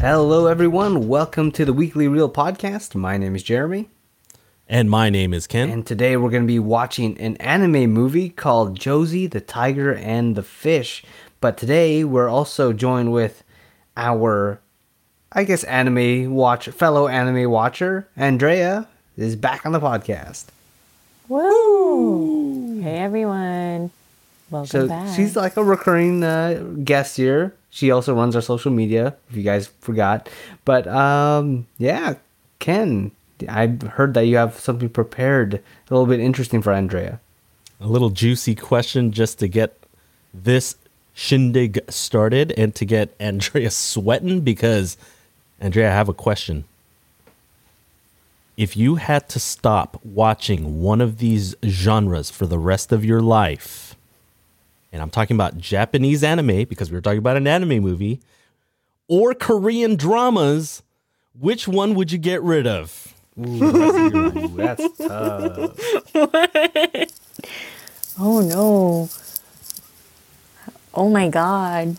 Hello, everyone. Welcome to the Weekly Reel Podcast. My name is Jeremy, And my name is Ken. and today we're going to be watching an anime movie called Josee, the Tiger, and the Fish. But today we're also joined with our, I guess, anime watch fellow anime watcher, Andrea, is back on the podcast. Woo! Hey everyone, welcome So back. she's like a recurring uh, guest here. She also runs our social media, if you guys forgot. But um, yeah, Ken, I heard that you have something prepared, a little bit interesting for Andrea. a little juicy question just to get this shindig started and to get Andrea sweating because, Andrea, I have a question. If you had to stop watching one of these genres for the rest of your life, and I'm talking about Japanese anime because we were talking about an anime movie, or Korean dramas, which one would you get rid of? Ooh, that's tough. what? oh no! Oh my god!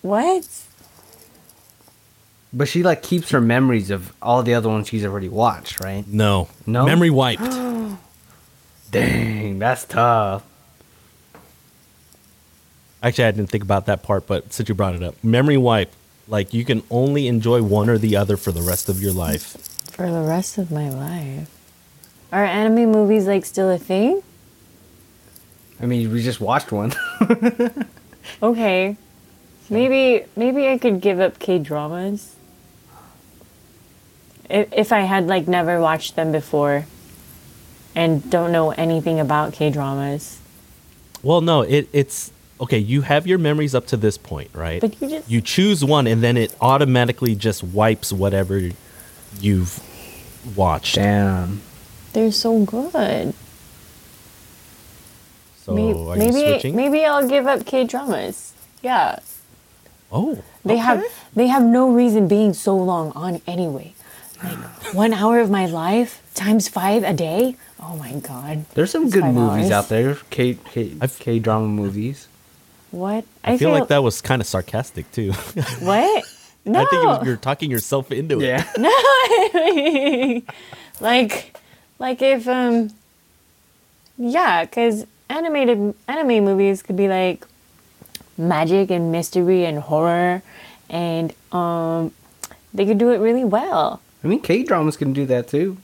What? But she like keeps her memories of all the other ones she's already watched, right? No. No? Memory wiped. Dang, that's tough. Actually, I didn't think about that part, but since you brought it up, memory wipe. Like you can only enjoy one or the other for the rest of your life. For the rest of my life, are anime movies like still a thing? I mean, we just watched one. Okay, maybe maybe I could give up K dramas. If if I had like never watched them before, and don't know anything about K dramas. Well, no, it, it's okay. You have your memories up to this point, right? But you just- you choose one, and then it automatically just wipes whatever you've watched. Damn. They're so good. So maybe are you maybe, switching? maybe I'll give up K dramas. Yeah, Oh, they have they have no reason being so long on anyway. Like one hour of my life times five a day. Oh my god. There's some That's good movies hours. out there, K K I've- K drama movies. What? I, feel, like that was kind of sarcastic too. What? No. I think it was, you're talking yourself into it. Yeah. like like if um yeah because animated anime movies could be like magic and mystery and horror and um they could do it really well I mean, K dramas can do that too.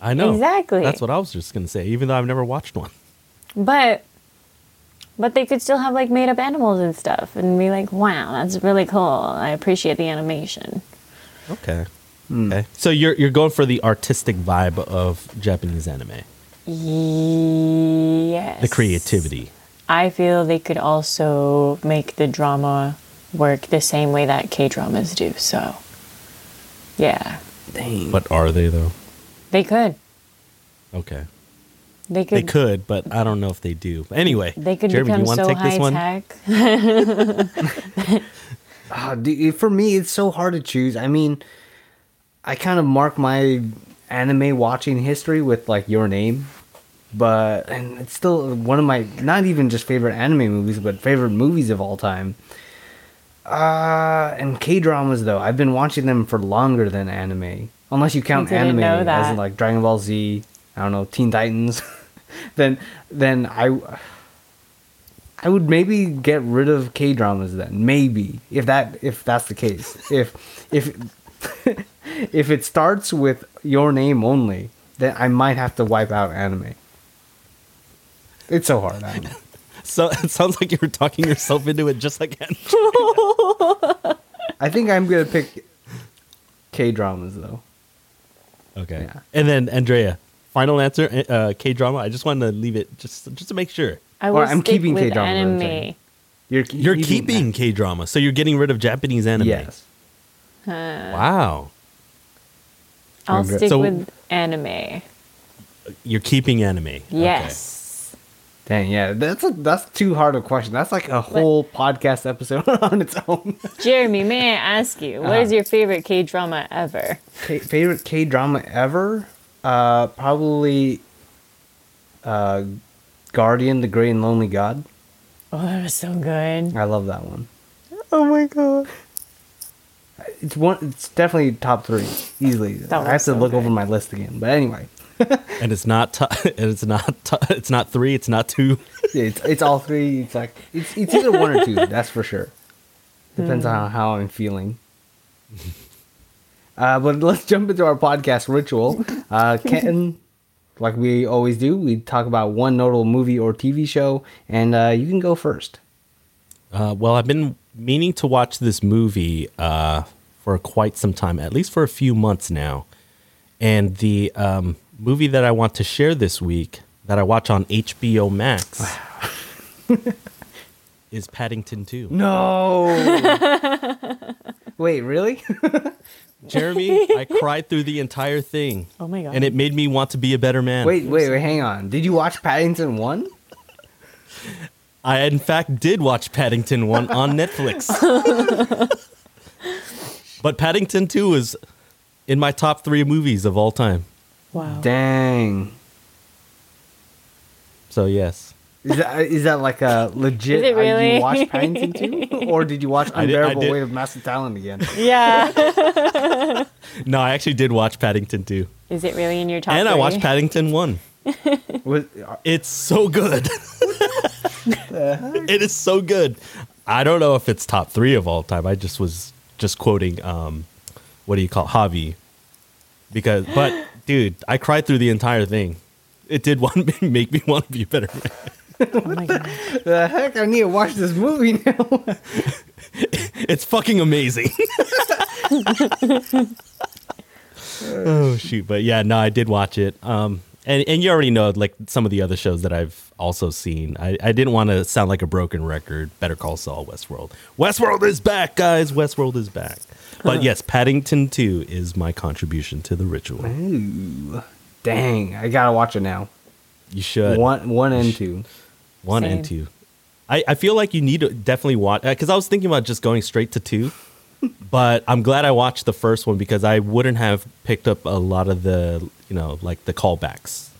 I know Exactly. That's what I was just gonna say. Even though I've never watched one. but but they could still have like made up animals and stuff and be like wow that's really cool i appreciate the animation Okay. Hmm. Okay. So you're you're going for the artistic vibe of Japanese anime, yes the creativity. I feel they could also make the drama work the same way that K dramas do. So, yeah, Dang. But are they though? they could. Okay. They could. They could, but I don't know if they do. But anyway, They could Jeremy, become you want to so take high this one? tech. Ah, dude, for me, it's so hard to choose. I mean, I kind of mark my anime watching history with like Your Name, but and it's still one of my not even just favorite anime movies, but favorite movies of all time. Uh, and K dramas though, I've been watching them for longer than anime, unless you count anime as in like Dragon Ball Z. I don't know Teen Titans. then then I I would maybe get rid of K dramas then. Maybe if that if that's the case. If if if it starts with your name only, then I might have to wipe out anime. It's so hard. I know. So it sounds like you were talking yourself into it just like I think I'm gonna pick K dramas though. Okay. Yeah. And then Andrea, final answer, uh, K drama. I just wanted to leave it just just to make sure. I Or will I'm stick keeping with K-drama, I'm anime. You're You're keeping K drama, so you're getting rid of Japanese anime. Yes. Wow. I'll stick So- with anime. You're keeping anime. Okay. Dang, yeah, that's a, that's too hard a question. That's like a whole podcast episode on its own. Jeremy, may I ask you, what is Uh-huh. your favorite K drama ever? K- favorite K drama ever? Uh, probably uh, Guardian, the Great and Lonely God. Oh, that was so good. I love that one. Oh my god. It's one. It's definitely top three easily. I have to so look over my list again. But anyway, and it's not t- and it's not t- it's not three it's not two it's it's all three. It's like it's it's either one or two. That's for sure. Depends on how I'm feeling. Uh, but let's jump into our podcast ritual. Uh, Ken, like we always do, we talk about one notable movie or TV show, and uh, you can go first. uh, well i've been meaning to watch this movie uh, for quite some time at least for a few months now and the um, movie that i want to share this week that i watch on hbo max is paddington 2 No. Wait, really? jeremy i cried through the entire thing Oh my god. and it made me want to be a better man wait, wait, wait. Hang on. Did you watch Paddington One? I in fact did watch Paddington 1 on Netflix. but Paddington 2 is in my top 3 movies of all time. Wow. Dang. So yes. Is that is that like a legit? Is it uh, you really? watch Paddington too, or did you watch I did- I Unbearable did. Weight of Massive Talent again? Yeah. No, I actually did watch Paddington too. Is it really in your top and I watched Paddington 1. Uh, It's so good. it is so good. I don't know if it's top 3 of all time. I just was just quoting um what do you call it? Javi because but dude, I cried through the entire thing. It did want make me want to be a better man. Oh my god. the heck! I need to watch this movie now. It's fucking amazing. oh shoot, but yeah, no, I did watch it. Um, and and you already know like some of the other shows that I've also seen. I, I didn't want to sound like a broken record. Better Call Saul, Westworld. Westworld is back, guys. Westworld is back. But yes, Paddington Two is my contribution to the ritual. Ooh, dang! I gotta watch it now. You should One, one and two. one Same. and two. I, I feel like you need to definitely watch because I was thinking about just going straight to two, but I'm glad I watched the first one because I wouldn't have picked up a lot of the you know like the callbacks.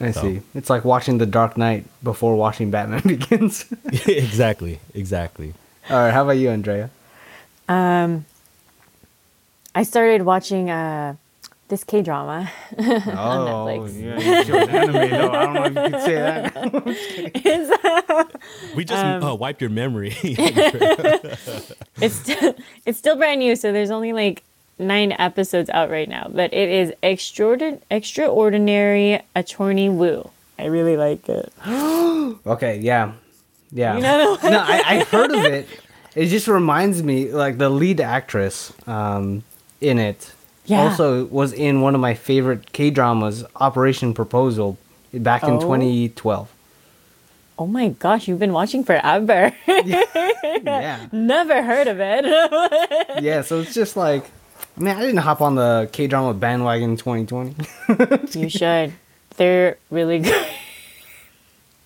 I So. see. It's like watching The Dark Knight before watching Batman Begins. exactly, exactly. All right, how about you, Andrea? Um, I started watching uh, this K drama. Oh, Netflix. yeah, you showed anime though. I don't know if you could say that. We just uh, wipe your memory. It's st- it's still brand new, so there's only like nine episodes out right now. But it is extraordinary, extraordinary attorney Woo. I really like it. Okay, yeah, yeah. You know no, I, I heard of it. It just reminds me, like the lead actress um, in it, Yeah. also was in one of my favorite K dramas, Operation Proposal, back in Oh. 2012. Oh my gosh, you've been watching forever. Yeah, Never heard of it. yeah. So it's just like, man, I didn't hop on the K drama bandwagon in 2020. you should. They're really good.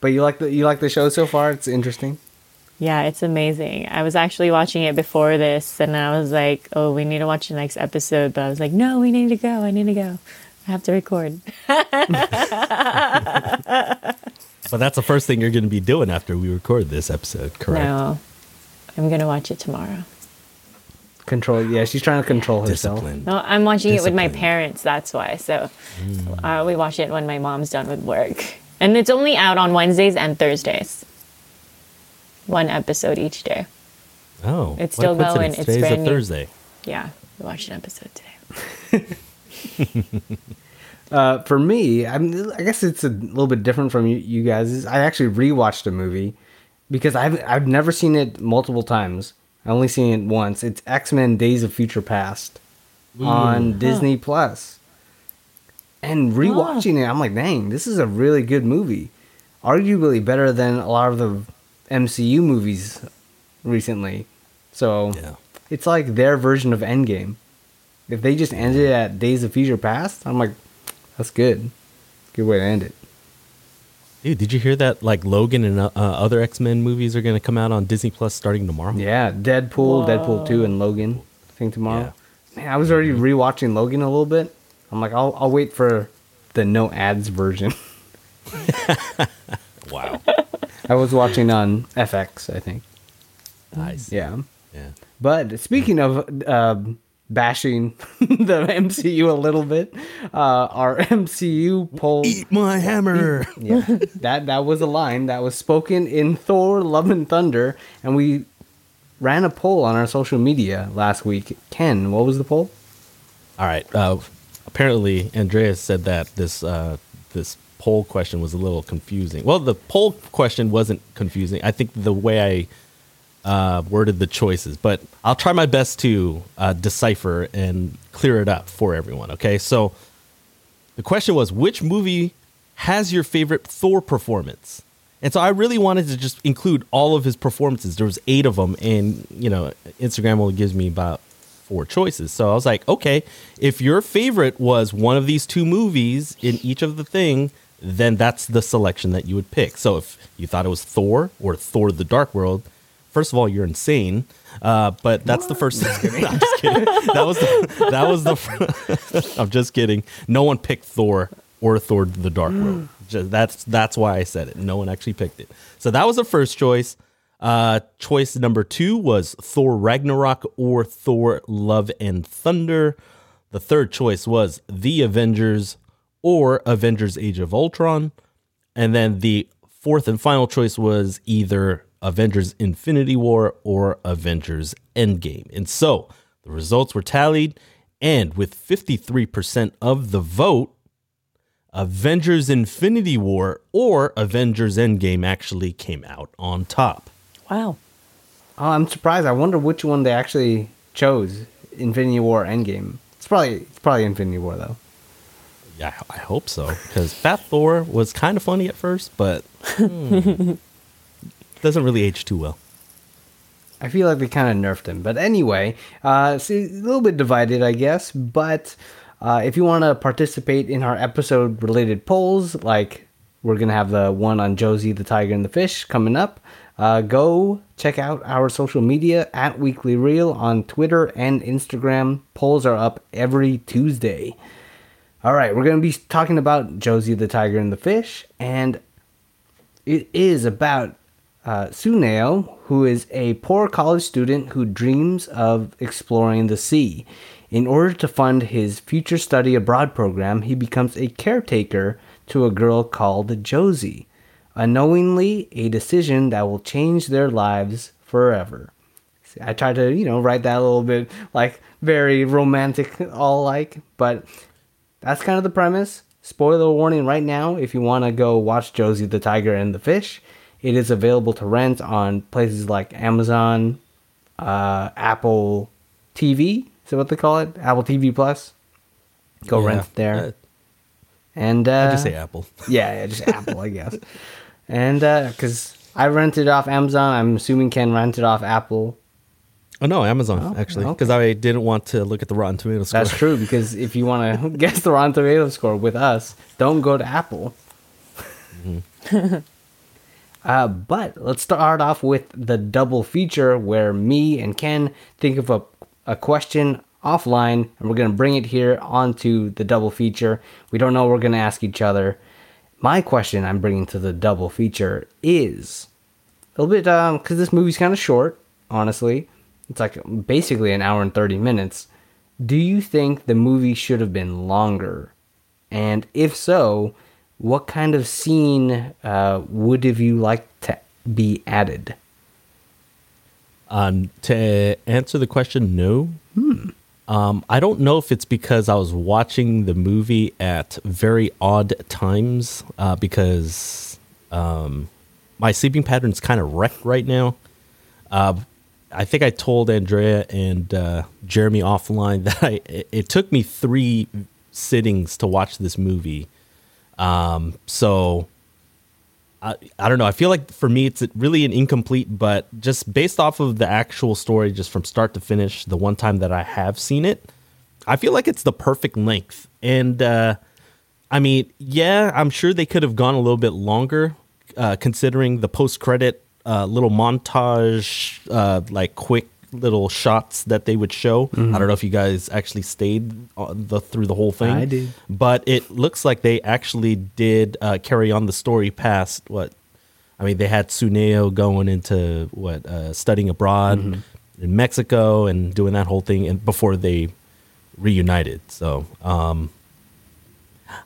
But you like the you like the show so far? It's interesting. Yeah, it's amazing. I was actually watching it before this, and I was like, "Oh, we need to watch the next episode." But I was like, "No, we need to go. I need to go. I have to record." but that's the first thing you're going to be doing after we record this episode, correct? No, I'm gonna watch it tomorrow. Control. Yeah, she's trying to control herself. Discipline. No, I'm watching it with my parents. That's why. So uh, we watch it when my mom's done with work, and it's only out on Wednesdays and Thursdays. One episode each day. Oh, It's still coincidence. going. It's Today's a brand new. Thursday. Yeah, we watched an episode today. Uh, for me, I'm, I guess it's a little bit different from you, you guys. I actually rewatched a movie because I've I've never seen it multiple times. I only seen it once. It's X Men: Days of Future Past on Disney Plus. And rewatching it, I'm like, dang, this is a really good movie. Arguably better than a lot of the MCU movies recently. So Yeah. it's like their version of Endgame. If they just ended it at Days of Future Past, I'm like, that's good. Good way to end it. Dude, did you hear that? Like Logan and uh, other X Men movies are going to come out on Disney Plus starting tomorrow. Yeah, Deadpool, Deadpool 2, and Logan, I think tomorrow. Man, I was already rewatching Logan a little bit. I'm like, I'll, I'll wait for the no ads version. Wow. I was watching on FX, I think. nice. Yeah. Yeah. But speaking of um bashing the MCU a little bit, uh, our MCU poll. Eat my hammer. Yeah, that that was a line that was spoken in Thor: Love and Thunder, and we ran a poll on our social media last week. Ken, what was the poll? All right. Uh, apparently, Andreas said that this uh, this poll question was a little confusing. Well, the poll question wasn't confusing. I think the way I uh, worded the choices, but I'll try my best to uh, decipher and clear it up for everyone. Okay, so the question was, which movie has your favorite Thor performance? And so I really wanted to just include all of his performances. There was eight of them, and you know, Instagram only gives me about four choices. So I was like, okay, if your favorite was one of these two movies in each of the thing, then that's the selection that you would pick. So if you thought it was Thor or Thor: The Dark World, first of all, you're insane. Uh, but that's the first. I'm just kidding. That was the, that was the. I'm just kidding. No one picked Thor or Thor: The Dark World. Just, that's that's why I said it. No one actually picked it. So that was the first choice. Uh, choice number two was Thor Ragnarok or Thor Love and Thunder. The third choice was The Avengers or Avengers Age of Ultron. And then the fourth and final choice was either Avengers Infinity War or Avengers Endgame. And so the results were tallied, and with 53% of the vote, Avengers Infinity War or Avengers Endgame actually came out on top. Wow. Oh, I'm surprised. I wonder which one they actually chose. Infinity War, Endgame. It's probably it's probably Infinity War though. Yeah, I hope so because Fat Thor was kind of funny at first, but hmm, doesn't really age too well. I feel like they kind of nerfed him. But anyway, uh, see, a little bit divided, I guess. But uh, if you want to participate in our episode related polls, like we're going to have the one on Josee, the Tiger, and the Fish coming up, uh, go check out our social media at Weekly Reel on Twitter and Instagram. Polls are up every Tuesday. All right, we're going to be talking about Josee, the Tiger, and the Fish. And it is about uh, Tsuneo, who is a poor college student who dreams of exploring the sea. In order to fund his future study abroad program, he becomes a caretaker to a girl called Josee. Unknowingly, a decision that will change their lives forever. I tried to, you know, write that a little bit like very romantic, all like, but that's kind of the premise. Spoiler warning right now if you want to go watch Josee the Tiger and the Fish. It is available to rent on places like Amazon, uh, Apple TV. Is that what they call it? Apple TV Plus. Go rent there. Uh, and uh, I just say Apple. yeah, yeah, just Apple, I guess. And because I rented off Amazon, I'm assuming Ken rented off Apple. Oh no, Amazon Oh, actually, okay. because I didn't want to look at the Rotten Tomatoes score. That's true because if you want to guess the Rotten Tomatoes score with us, don't go to Apple. uh, but let's start off with the double feature where me and Ken think of a, a question offline and we're going to bring it here onto the double feature. We don't know what we're going to ask each other. My question I'm bringing to the double feature is a little bit um because this movie's kind of short honestly it's like basically an hour and 30 minutes do you think the movie should have been longer and if so what kind of scene uh, would have you liked to be added Um, to answer the question, no. Hmm. Um, I don't know if it's because I was watching the movie at very odd times uh, because um, my sleeping pattern's kind of wrecked right now. Uh, I think I told Andrea and uh, Jeremy offline that I it, it took me three sittings to watch this movie. Um, so I, I don't know. I feel like for me, it's really an incomplete, but just based off of the actual story, just from start to finish, the one time that I have seen it, I feel like it's the perfect length. And uh, I mean, yeah, I'm sure they could have gone a little bit longer, uh, considering the post credit uh, little montage, uh, like quick little shots that they would show. I don't know if you guys actually stayed the through the whole thing. I did. but it looks like they actually did uh, carry on the story past what. I mean, they had Tsuneo going into what uh, studying abroad, in Mexico and doing that whole thing, and before they reunited. So um,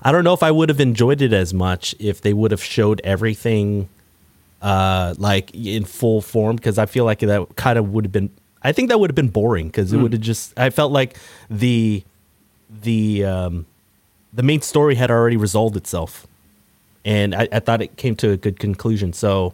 I don't know if I would have enjoyed it as much if they would have showed everything uh, like in full form because I feel like that kind of would have been. I think that would have been boring because it would have just. I felt like the the um, the main story had already resolved itself, and I, I thought it came to a good conclusion. So,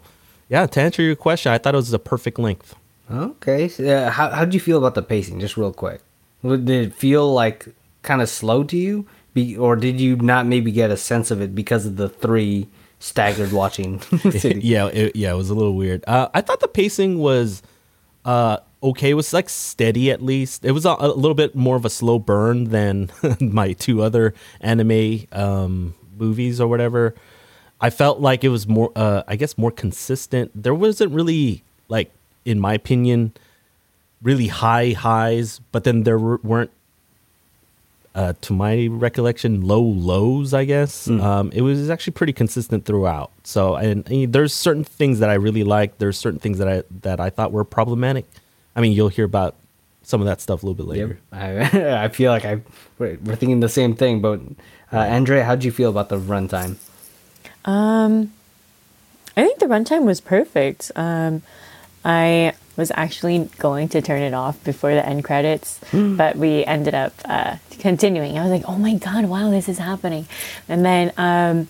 yeah, to answer your question, I thought it was a perfect length. Okay. So, uh, how how did you feel about the pacing? Just real quick. Did it feel like kind of slow to you, Be, or did you not maybe get a sense of it because of the three staggered watching? city? yeah, it, yeah, it was a little weird. Uh, I thought the pacing was uh, okay. It was like steady at least. It was a, a little bit more of a slow burn than my two other anime um, movies or whatever. I felt like it was more, uh, I guess, more consistent. There wasn't really like, in my opinion, really high highs, but then there were, weren't uh, to my recollection, low lows. I guess um, it was actually pretty consistent throughout. So, and, and there's certain things that I really liked. There's certain things that I that I thought were problematic. I mean, you'll hear about some of that stuff a little bit later. Yep. I, I feel like I we're, we're thinking the same thing. But uh, Andrea, how'd you feel about the runtime? Um, I think the runtime was perfect. Um, I was actually going to turn it off before the end credits, but we ended up uh, continuing. I was like, oh my god, wow, this is happening. And then um,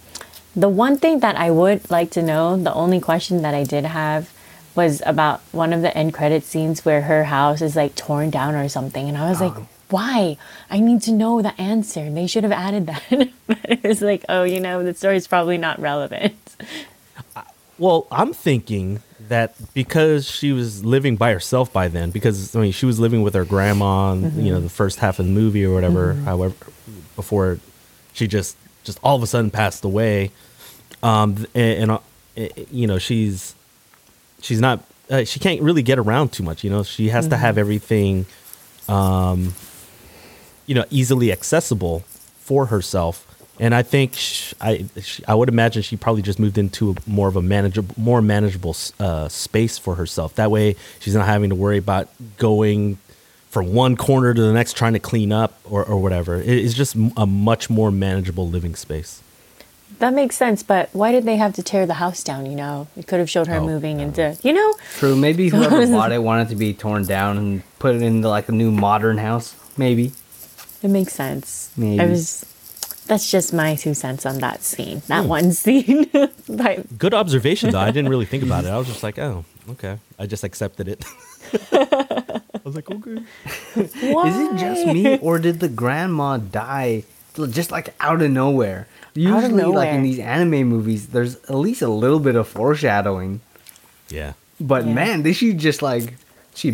the one thing that I would like to know, the only question that I did have was about one of the end credit scenes where her house is like torn down or something. And I was like, why? I need to know the answer. They should have added that. but it was like, oh, you know, the story's probably not relevant. Well, I'm thinking that because she was living by herself by then, because I mean she was living with her grandma, and, you know, the first half of the movie or whatever, however, before she just just all of a sudden passed away, um, and, and uh, eh, you know she's she's not uh, she can't really get around too much. You know, she has to have everything, um, you know, easily accessible for herself. And I think sh I sh I would imagine she probably just moved into a, more of a manageable, more manageable uh, space for herself. That way, she's not having to worry about going from one corner to the next trying to clean up or, or whatever. It- It's just a much more manageable living space. That makes sense, but why did they have to tear the house down? You know, it could have showed her Oh, moving into, you know, True. Maybe whoever bought it wanted to be torn down and put it into like a new modern house. Maybe. it makes sense. Maybe. I was, that's just my two cents on that scene, that hmm. one scene. but Good observation, though. I didn't really think about it. I was just like, oh, okay. I just accepted it. I was like, okay. why? Is it just me, or did the grandma die just like out of nowhere? Usually, like in these anime movies, there's at least a little bit of foreshadowing. Yeah. But Yeah. man, did she just like she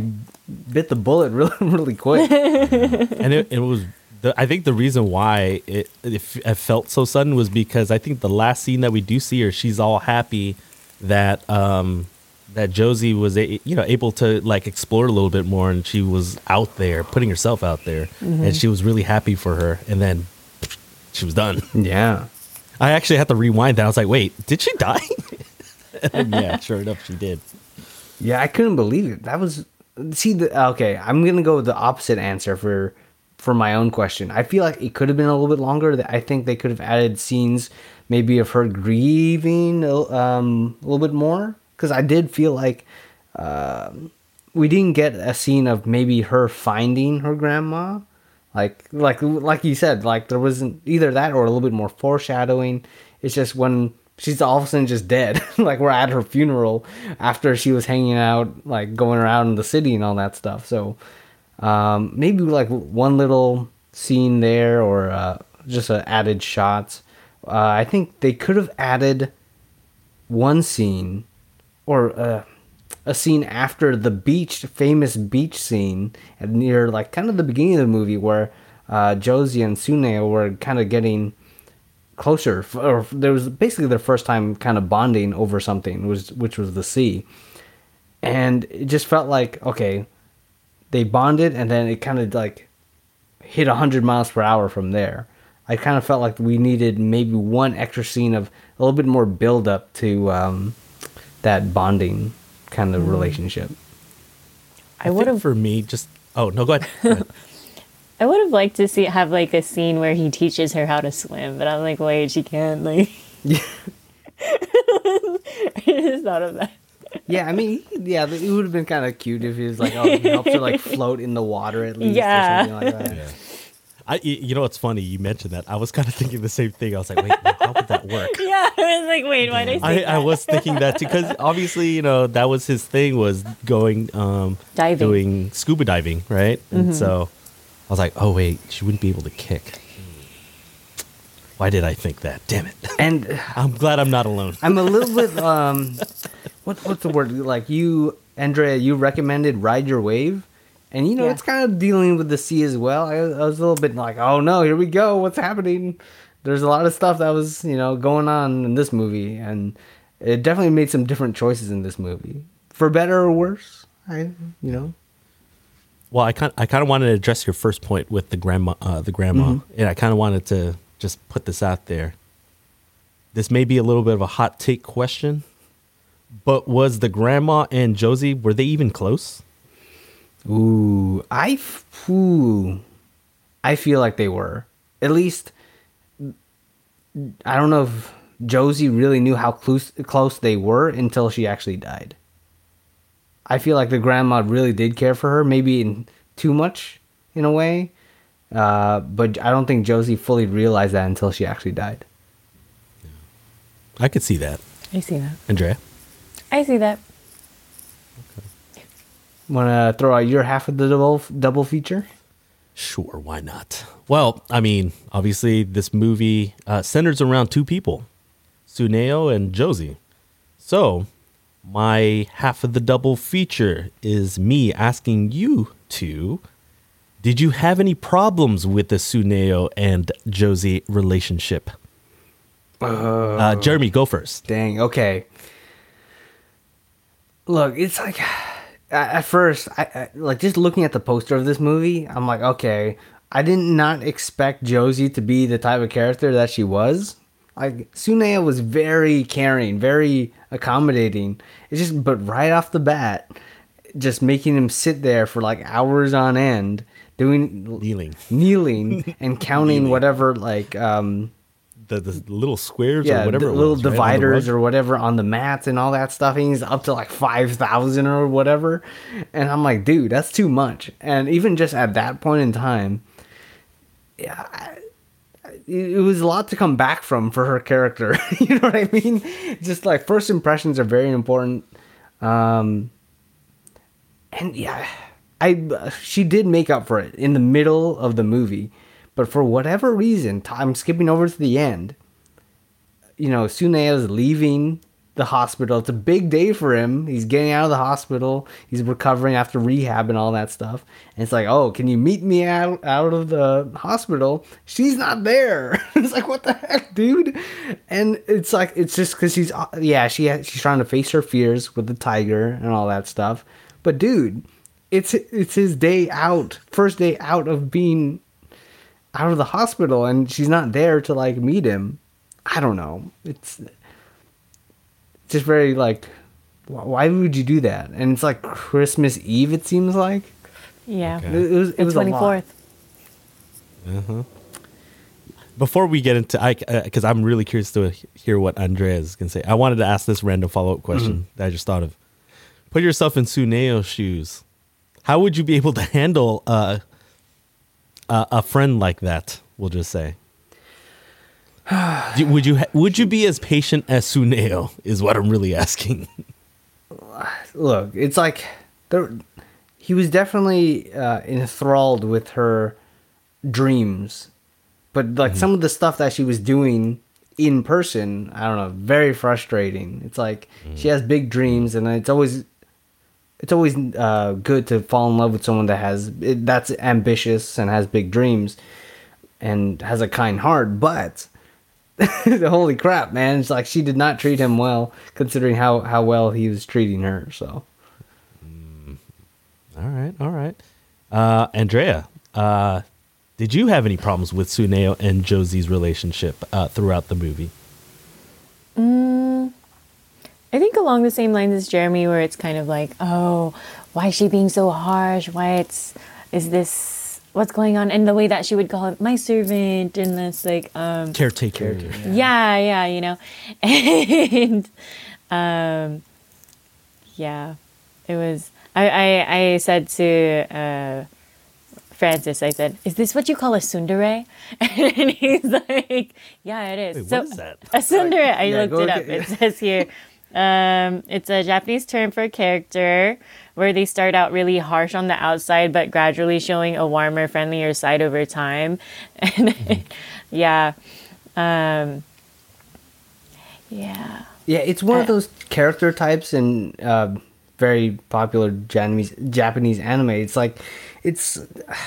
bit the bullet really, really quick? and it, it was the, I think the reason why it, it it felt so sudden was because I think the last scene that we do see her, she's all happy that um that Josee was a, you know able to like explore a little bit more, and she was out there putting herself out there, and she was really happy for her, and then she was done. yeah. I actually had to rewind that. I was like, wait, did she die? yeah, sure enough, she did. Yeah, I couldn't believe it. That was see the okay. I'm gonna go with the opposite answer for for my own question. I feel like it could have been a little bit longer. I think they could have added scenes maybe of her grieving um, a little bit more because I did feel like um we didn't get a scene of maybe her finding her grandma. Like like like you said, like there wasn't either that or a little bit more foreshadowing. It's just when she's all of a sudden just dead. like we're at her funeral after she was hanging out, like going around in the city and all that stuff. So um, maybe like one little scene there or uh, just uh, added shots. Uh, I think they could have added one scene or uh, a scene after the beach, famous beach scene, near like kind of the beginning of the movie where uh, Josee and Tsuneo were kind of getting closer, or there was basically their first time kind of bonding over something, was which was the sea, and it just felt like okay, they bonded, and then it kind of like hit 100 miles per hour from there. I kind of felt like we needed maybe one extra scene of a little bit more build up to um, that bonding kind of relationship. I would have for me just. Oh no, go ahead. Go ahead. I would have liked to see have like a scene where he teaches her how to swim, but I'm like, wait, she can't. Like, Yeah. I just thought of that. Yeah, I mean, yeah, it would have been kind of cute if he was like, oh, he helps her like float in the water at least, Yeah. or something like that. I, y- you know what's funny? You mentioned that. I was kind of thinking the same thing. I was like, wait, how would that work? Yeah, I was like, wait, why did I I, say I that? was thinking that too because obviously you know that was his thing was going um Diving. doing scuba diving right and so I was like oh wait she wouldn't be able to kick why did I think that damn it And I'm glad I'm not alone I'm a little bit um, what what's the word? Like you, Andrea, you recommended ride your wave, and you know Yeah. it's kind of dealing with the sea as well. I, I was a little bit like, oh no, here we go, what's happening? There's a lot of stuff that was you know going on in this movie, and it definitely made some different choices in this movie, for better or worse. I you know. well I kind I kind of wanted to address your first point with the grandma uh, the grandma and I kind of wanted to just put this out there this may be a little bit of a hot take question but was the grandma and Josee were they even close Ooh, I, f- ooh, I feel like they were. At least, I don't know if Josee really knew how close close they were until she actually died. I feel like the grandma really did care for her, maybe in too much in a way, uh, but I don't think Josee fully realized that until she actually died. I could see that I see that. Andrea I see that. Want to throw out your half of the double double feature? Sure, why not? Well, I mean, obviously, this movie uh, centers around two people, Tsuneo and Josee. So, my half of the double feature is me asking you two Did you have any problems with the Tsuneo and Josee relationship? Uh, Jeremy, go first. Dang. Okay. Look, it's like at first, I, I like just looking at the poster of this movie. I'm like, okay, I did not expect Josee to be the type of character that she was. Like Tsuneo was very caring, very accommodating. It's just, but right off the bat, just making him sit there for like hours on end, doing Kneeling. kneeling, and counting whatever like um The, the little squares yeah, or whatever. little was, right, dividers rug. or whatever on the mats and all that stuff. And he's up to like five thousand or whatever. And I'm like, dude, that's too much. And even just at that point in time, yeah, I- it it was a lot to come back from for her character. you know what I mean? Just like first impressions are very important. Um, and yeah, I she did make up for it in the middle of the movie, but for whatever reason, I'm skipping over to the end. You know, Tsuneo's leaving the hospital. It's a big day for him. He's getting out of the hospital. He's recovering after rehab and all that stuff. And it's like, oh, can you meet me out out of the hospital? She's not there. it's like, what the heck, dude? And it's like, it's just because she's, yeah, she she's trying to face her fears with the tiger and all that stuff. But dude, it's it's his day out, first day out of being out of the hospital, and she's not there to like meet him. I don't know. It's just very like, why would you do that? And it's like Christmas Eve. It seems like Yeah. Okay. it, it was. It The was a twenty lot. fourth. Before we get into, I because I'm really curious to hear what Andrea is gonna say. I wanted to ask this random follow up question Mm-hmm. that I just thought of. Put yourself in Tsuneo's shoes. How would you be able to handle uh, a a friend like that? We'll just say. Would you ha- would you be as patient as Tsuneo? Is what I'm really asking. look, it's like there, he was definitely uh, enthralled with her dreams, but like some of the stuff that she was doing in person, I don't know, very frustrating. It's like she has big dreams, and it's always it's always uh, good to fall in love with someone that has that's ambitious and has big dreams and has a kind heart, but holy crap, man! It's like she did not treat him well, considering how how well he was treating her. So All right, all right. Uh, Andrea, uh, did you have any problems with Tsuneo and Josee's relationship uh, throughout the movie? I think along the same lines as Jeremy, where it's kind of like, oh, why is she being so harsh? Why it's is this what's going on? And the way that she would call it my servant and this like um Caretaker. yeah, yeah, you know. And um yeah. It was I I, I said to uh Francis, I said, "Is this what you call a tsundere?" And he's like, "Yeah, it is." Wait, so what is that? a tsundere, I Yeah, looked it up. get- It says here, um, it's a Japanese term for a character where they start out really harsh on the outside, but gradually showing a warmer, friendlier side over time. And yeah, um, yeah. Yeah, it's one of Uh, those character types in uh, very popular Japanese Japanese anime. It's like it's,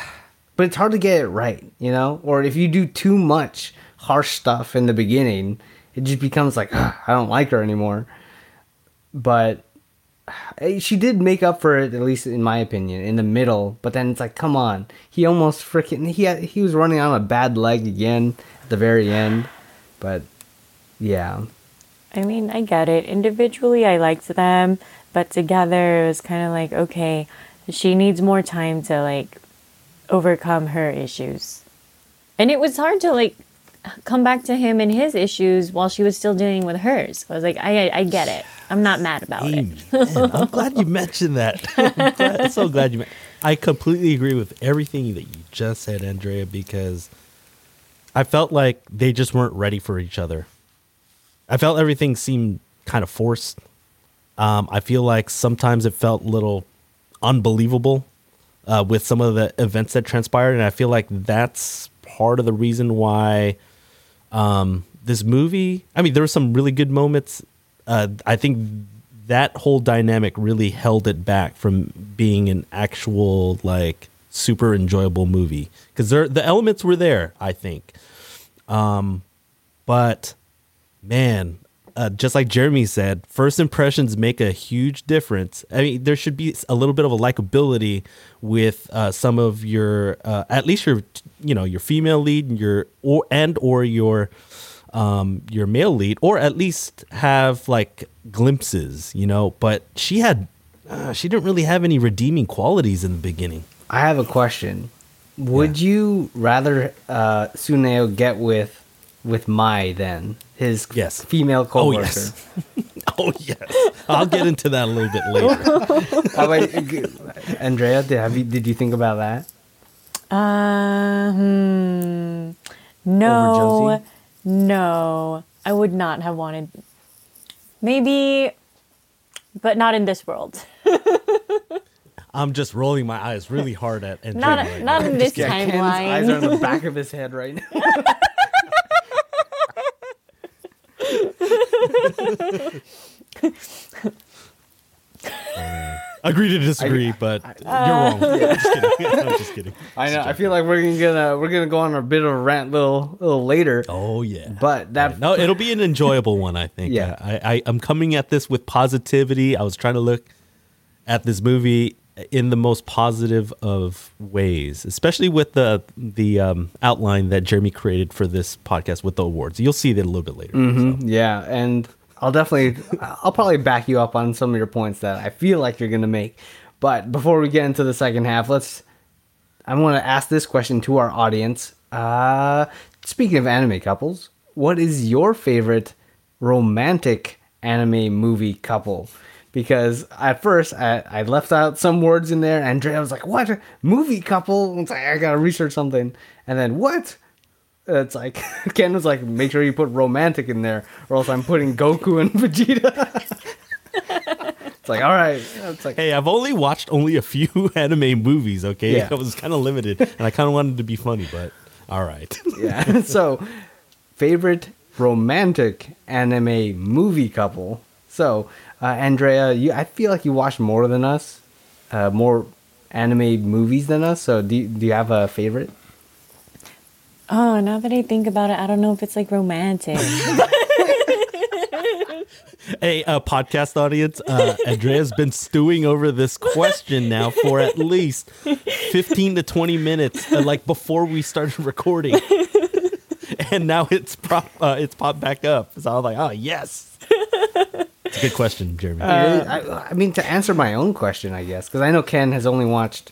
but it's hard to get it right, you know. Or if you do too much harsh stuff in the beginning, it just becomes like I don't like her anymore. But eh, she did make up for it, at least in my opinion, in the middle. But then it's like, come on, he almost freaking he had, he was running on a bad leg again at the very end. But yeah, I mean, I get it. Individually, I liked them, but together, it was kind of like, okay, she needs more time to like overcome her issues. And it was hard to like come back to him and his issues while she was still dealing with hers. I was like, I, I get it. I'm not mad about it. I'm glad you mentioned that. I'm glad, so glad you. I completely agree with everything that you just said, Andrea, because I felt like they just weren't ready for each other. I felt everything seemed kind of forced. Um, I feel like sometimes it felt a little unbelievable uh, with some of the events that transpired, and I feel like that's part of the reason why um, this movie. I mean, there were some really good moments. Uh, I think that whole dynamic really held it back from being an actual like super enjoyable movie because the elements were there. I think, um, but man, uh, just like Jeremy said, first impressions make a huge difference. I mean, there should be a little bit of a likability with uh, some of your, uh, at least your, you know, your female lead, and your or and or your, um, your male lead, or at least have like glimpses, you know. But she had, uh, she didn't really have any redeeming qualities in the beginning. I have a question. Would you rather uh, Tsuneo get with with Mai then his Yes. female Oh yes. oh yes. I'll get into that a little bit later. How about- Andrea, did, have you, did you think about that? Uh, hmm. No, Josee? No, I would not have wanted. Maybe, but not in this world. I'm just rolling my eyes really hard at Andrea Not right not now. in this Yeah, Ken's eyes are in the back of his head right now. Agree to disagree, but you're wrong. I'm just kidding. I'm just kidding. I know. I feel like we're gonna we're gonna go on a bit of a rant little little later. Oh yeah. But that no, it'll be an enjoyable one. I think. Yeah. I, I I'm coming at this with positivity. I was trying to look at this movie in the most positive of ways, especially with the the um, outline that Jeremy created for this podcast with the awards. You'll see that a little bit later. so. Yeah, and I'll definitely, I'll probably back you up on some of your points that I feel like you're gonna make. But before we get into the second half, let's. I want to ask this question to our audience. Uh, speaking of anime couples, what is your favorite romantic anime movie couple? Because at first I, I left out some words in there. Andrea was like, "What movie couple?" It's like I gotta research something, and then what? It's like Ken was like, make sure you put romantic in there, or else I'm putting Goku and Vegeta. it's like, all right. It's like, Hey, I've only watched only a few anime movies. Okay, Yeah. I was kind of limited, and I kind of wanted to be funny, but all right. yeah. so, favorite romantic anime movie couple. So, uh, Andrea, you, I feel like you watch more than us, uh, more anime movies than us. So, do you, do you have a favorite? Oh, now that I think about it, I don't know if it's like romantic. Hey, uh, podcast audience, uh, Andrea's been stewing over this question now for at least 15 to 20 minutes, uh, like before we started recording. and now it's prop, uh, it's popped back up. So I was like, oh, yes. It's a good question, Jeremy. It is- I, I mean, to answer my own question, I guess, because I know Ken has only watched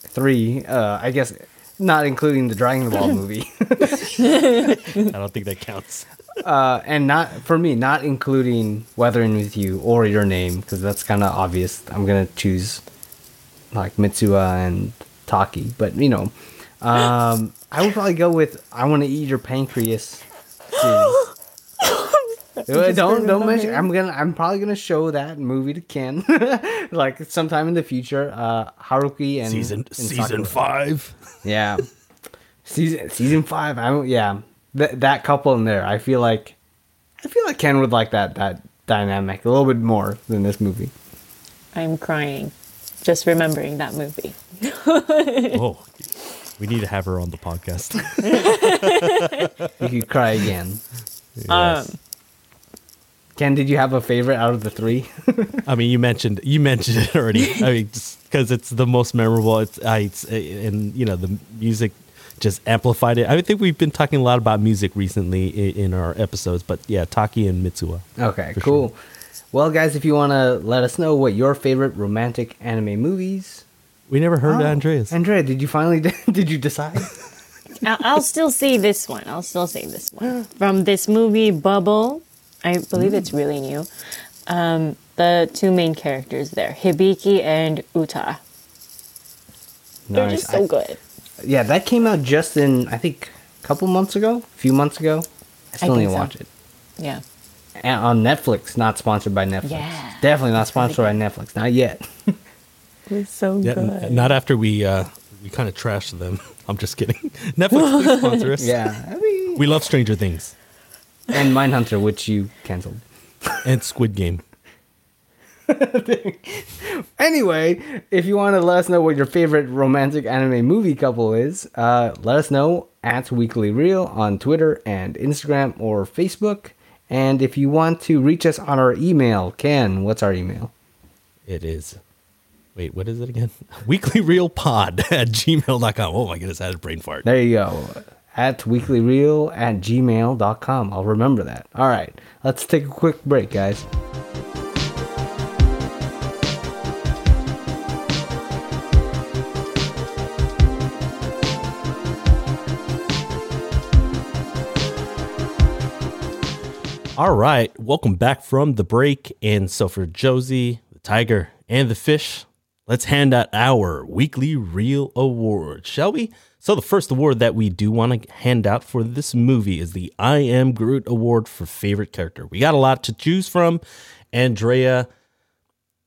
three. Uh, I guess not including the Dragon Ball movie, I don't think that counts. uh, and not for me, not including Weathering with You or Your Name, because that's kind of obvious. I'm gonna choose like Mitsuha and Taki, but you know, um, I would probably go with I Want to Eat Your Pancreas. Scene. Don't don't mention. I'm gonna. I'm probably gonna show that movie to Ken, like sometime in the future. Uh, Haruki and Season and season Sakura. five. Yeah, season season five. I don't. Yeah, that that couple in there. I feel like, I feel like Ken would like that that dynamic a little bit more than this movie. I'm crying just remembering that movie. Oh, we need to have her on the podcast. You could cry again. Um, Ken, did you have a favorite out of the three? I mean, you mentioned you mentioned it already. I mean, because it's the most memorable. It's, I, it's uh, and you know the music just amplified it. I think we've been talking a lot about music recently in, in our episodes, but yeah, Taki and Mitsuha. Okay, For cool. Well, guys, if you want to let us know what your favorite romantic anime movies. We never heard Oh, Andreas. Andrea, did you finally did you decide? I'll, I'll still see this one. I'll still say this one from this movie Bubble. I believe it's really new. Um, the two main characters there, Hibiki and Uta. They're Nice. just so I- good. Yeah, that came out just in I think a couple months ago, a few months ago. I still think need to so. watch it. Yeah. And on Netflix, not sponsored by Netflix. Yeah. Definitely not sponsored by Netflix, not yet. It's so Yeah, n- not after we uh, we kind of trashed them. I'm just kidding. Netflix please sponsor us. yeah, I mean, we love Stranger Things and Mindhunter, which you canceled. and Squid Game. Anyway, if you want to let us know what your favorite romantic anime movie couple is, uh, let us know at Weekly Reel on Twitter and Instagram or Facebook. And if you want to reach us on our email, Ken, what's our email? It is. Wait, what is it again? Weeklyreelpod at gmail.com. Oh my goodness, I had a brain fart. There you go. At weeklyreel at gmail.com. I'll remember that. All right. Let's take a quick break, guys. All right, welcome back from the break. And so for Josee, the tiger, and the fish, let's hand out our weekly reel award, shall we? So the first award that we do want to hand out for this movie is the I Am Groot Award for favorite character. We got a lot to choose from. Andrea,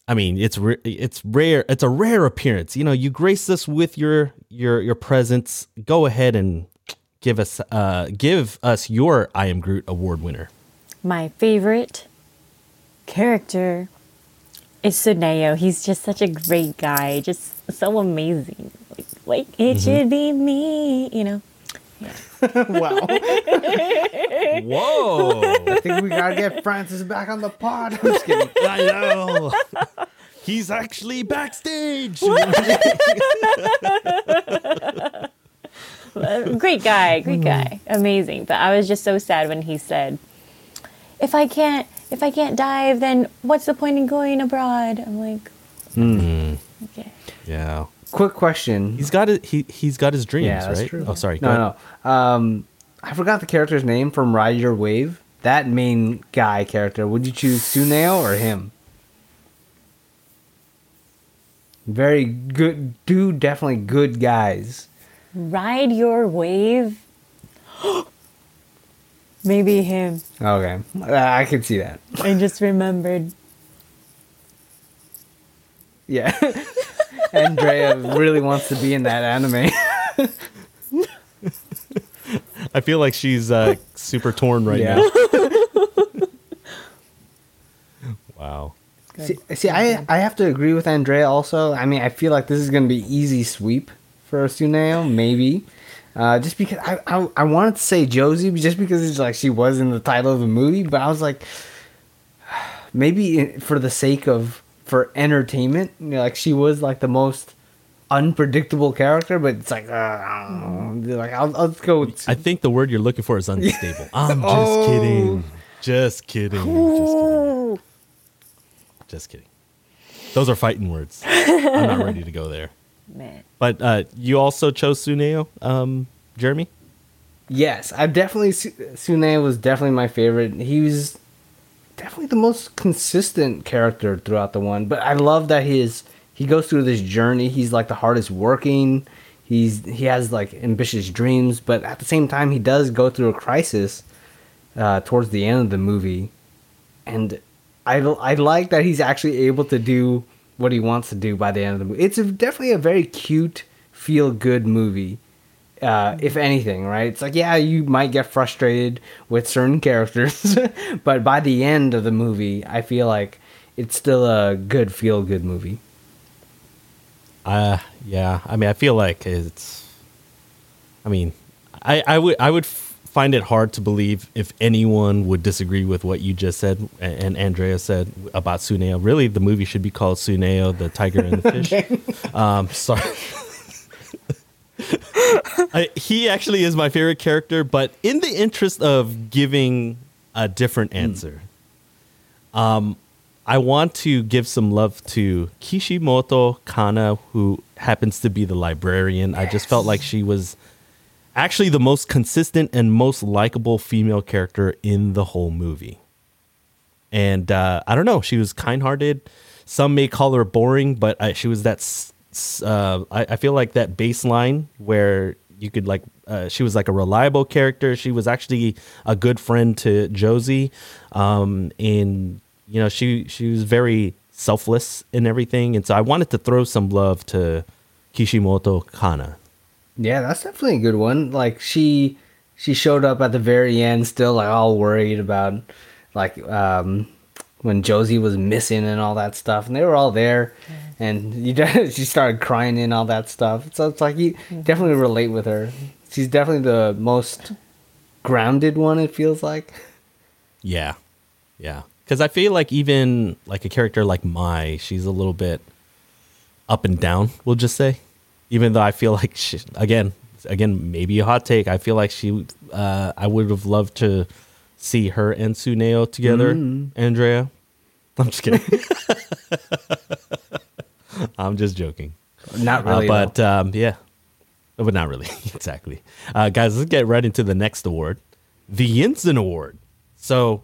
I mean, it's it's rare. It's a rare appearance. You know, you grace us with your your your presence. Go ahead and give us uh give us your I Am Groot Award winner. My favorite character is Tsuneo. He's just such a great guy, just so amazing. Like, like it should be me, you know. wow. Whoa! I think we got to get Francis back on the pod. I'm just kidding. I know. He's actually backstage. Great guy, great guy, mm. amazing. But I was just so sad when he said, "If I can't, if I can't dive, then what's the point in going abroad?" I'm like, mm. okay. yeah. Quick question. He's got it. He he's got his dreams, Yeah, that's right? true. Oh, sorry. No, no. Um, I forgot the character's name from Ride Your Wave. That main guy character. Would you choose Tsuneo or him? Very good. Do definitely good guys. Ride your wave. Maybe him. Okay, I could see that. I just remembered. Yeah. Andrea really wants to be in that anime. I feel like she's uh, super torn right yeah. now. Wow. See, see, I I have to agree with Andrea also. I mean, I feel like this is gonna be easy sweep for Tsuneo, maybe. Uh, just because I, I I wanted to say Josee, just because it's like she was in the title of the movie, but I was like, maybe for the sake of for entertainment, you know, like she was like the most unpredictable character, but it's like, uh, I like I'll, I'll go with I think the word you're looking for is unstable. I'm just Oh. kidding. Just kidding. Just kidding. just kidding. Those are fighting words. I'm not ready to go there. Man. But uh, you also chose Tsuneo, um, Jeremy. Yes, I definitely Su- Sune was definitely my favorite. He was definitely the most consistent character throughout the one. But I love that his he goes through this journey. He's like the hardest working. He's he has like ambitious dreams, but at the same time he does go through a crisis uh, towards the end of the movie, and I I like that he's actually able to do what he wants to do by the end of the movie. It's a, definitely a very cute, feel good movie uh, if anything, right? It's like, yeah, you might get frustrated with certain characters, but by the end of the movie, I feel like it's still a good feel good movie. Uh, yeah. I mean, I feel like it's. I mean, I, I would I would find it hard to believe if anyone would disagree with what you just said and Andrea said about Tsuneo. Really, the movie should be called Tsuneo, the Tiger and the Fish. um, sorry. I, he actually is my favorite character, but in the interest of giving a different answer, um, I want to give some love to Kishimoto Kana, who happens to be the librarian. I just felt like she was actually the most consistent and most likable female character in the whole movie. And uh, I don't know, she was kind-hearted. Some may call her boring, but I, she was that. Uh, I, I feel like that baseline where you could like. Uh, she was like a reliable character. She was actually a good friend to Josee, um, and you know she she was very selfless in everything. And so I wanted to throw some love to Kishimoto Kana. Yeah, that's definitely a good one. Like she she showed up at the very end, still like all worried about like um when Josee was missing and all that stuff, and they were all there, and you de- she started crying and all that stuff. So it's like you definitely relate with her. She's definitely the most grounded one. It feels like. Yeah, yeah. Because I feel like even like a character like Mai, she's a little bit up and down. We'll just say, even though I feel like she, again, again, maybe a hot take. I feel like she, uh, I would have loved to see her and Tsuneo together. Andrea, I'm just kidding. I'm just joking. Not Uh, really, but um, yeah, but not really exactly. Uh, guys, let's get right into the next award, the Yinsen Award. So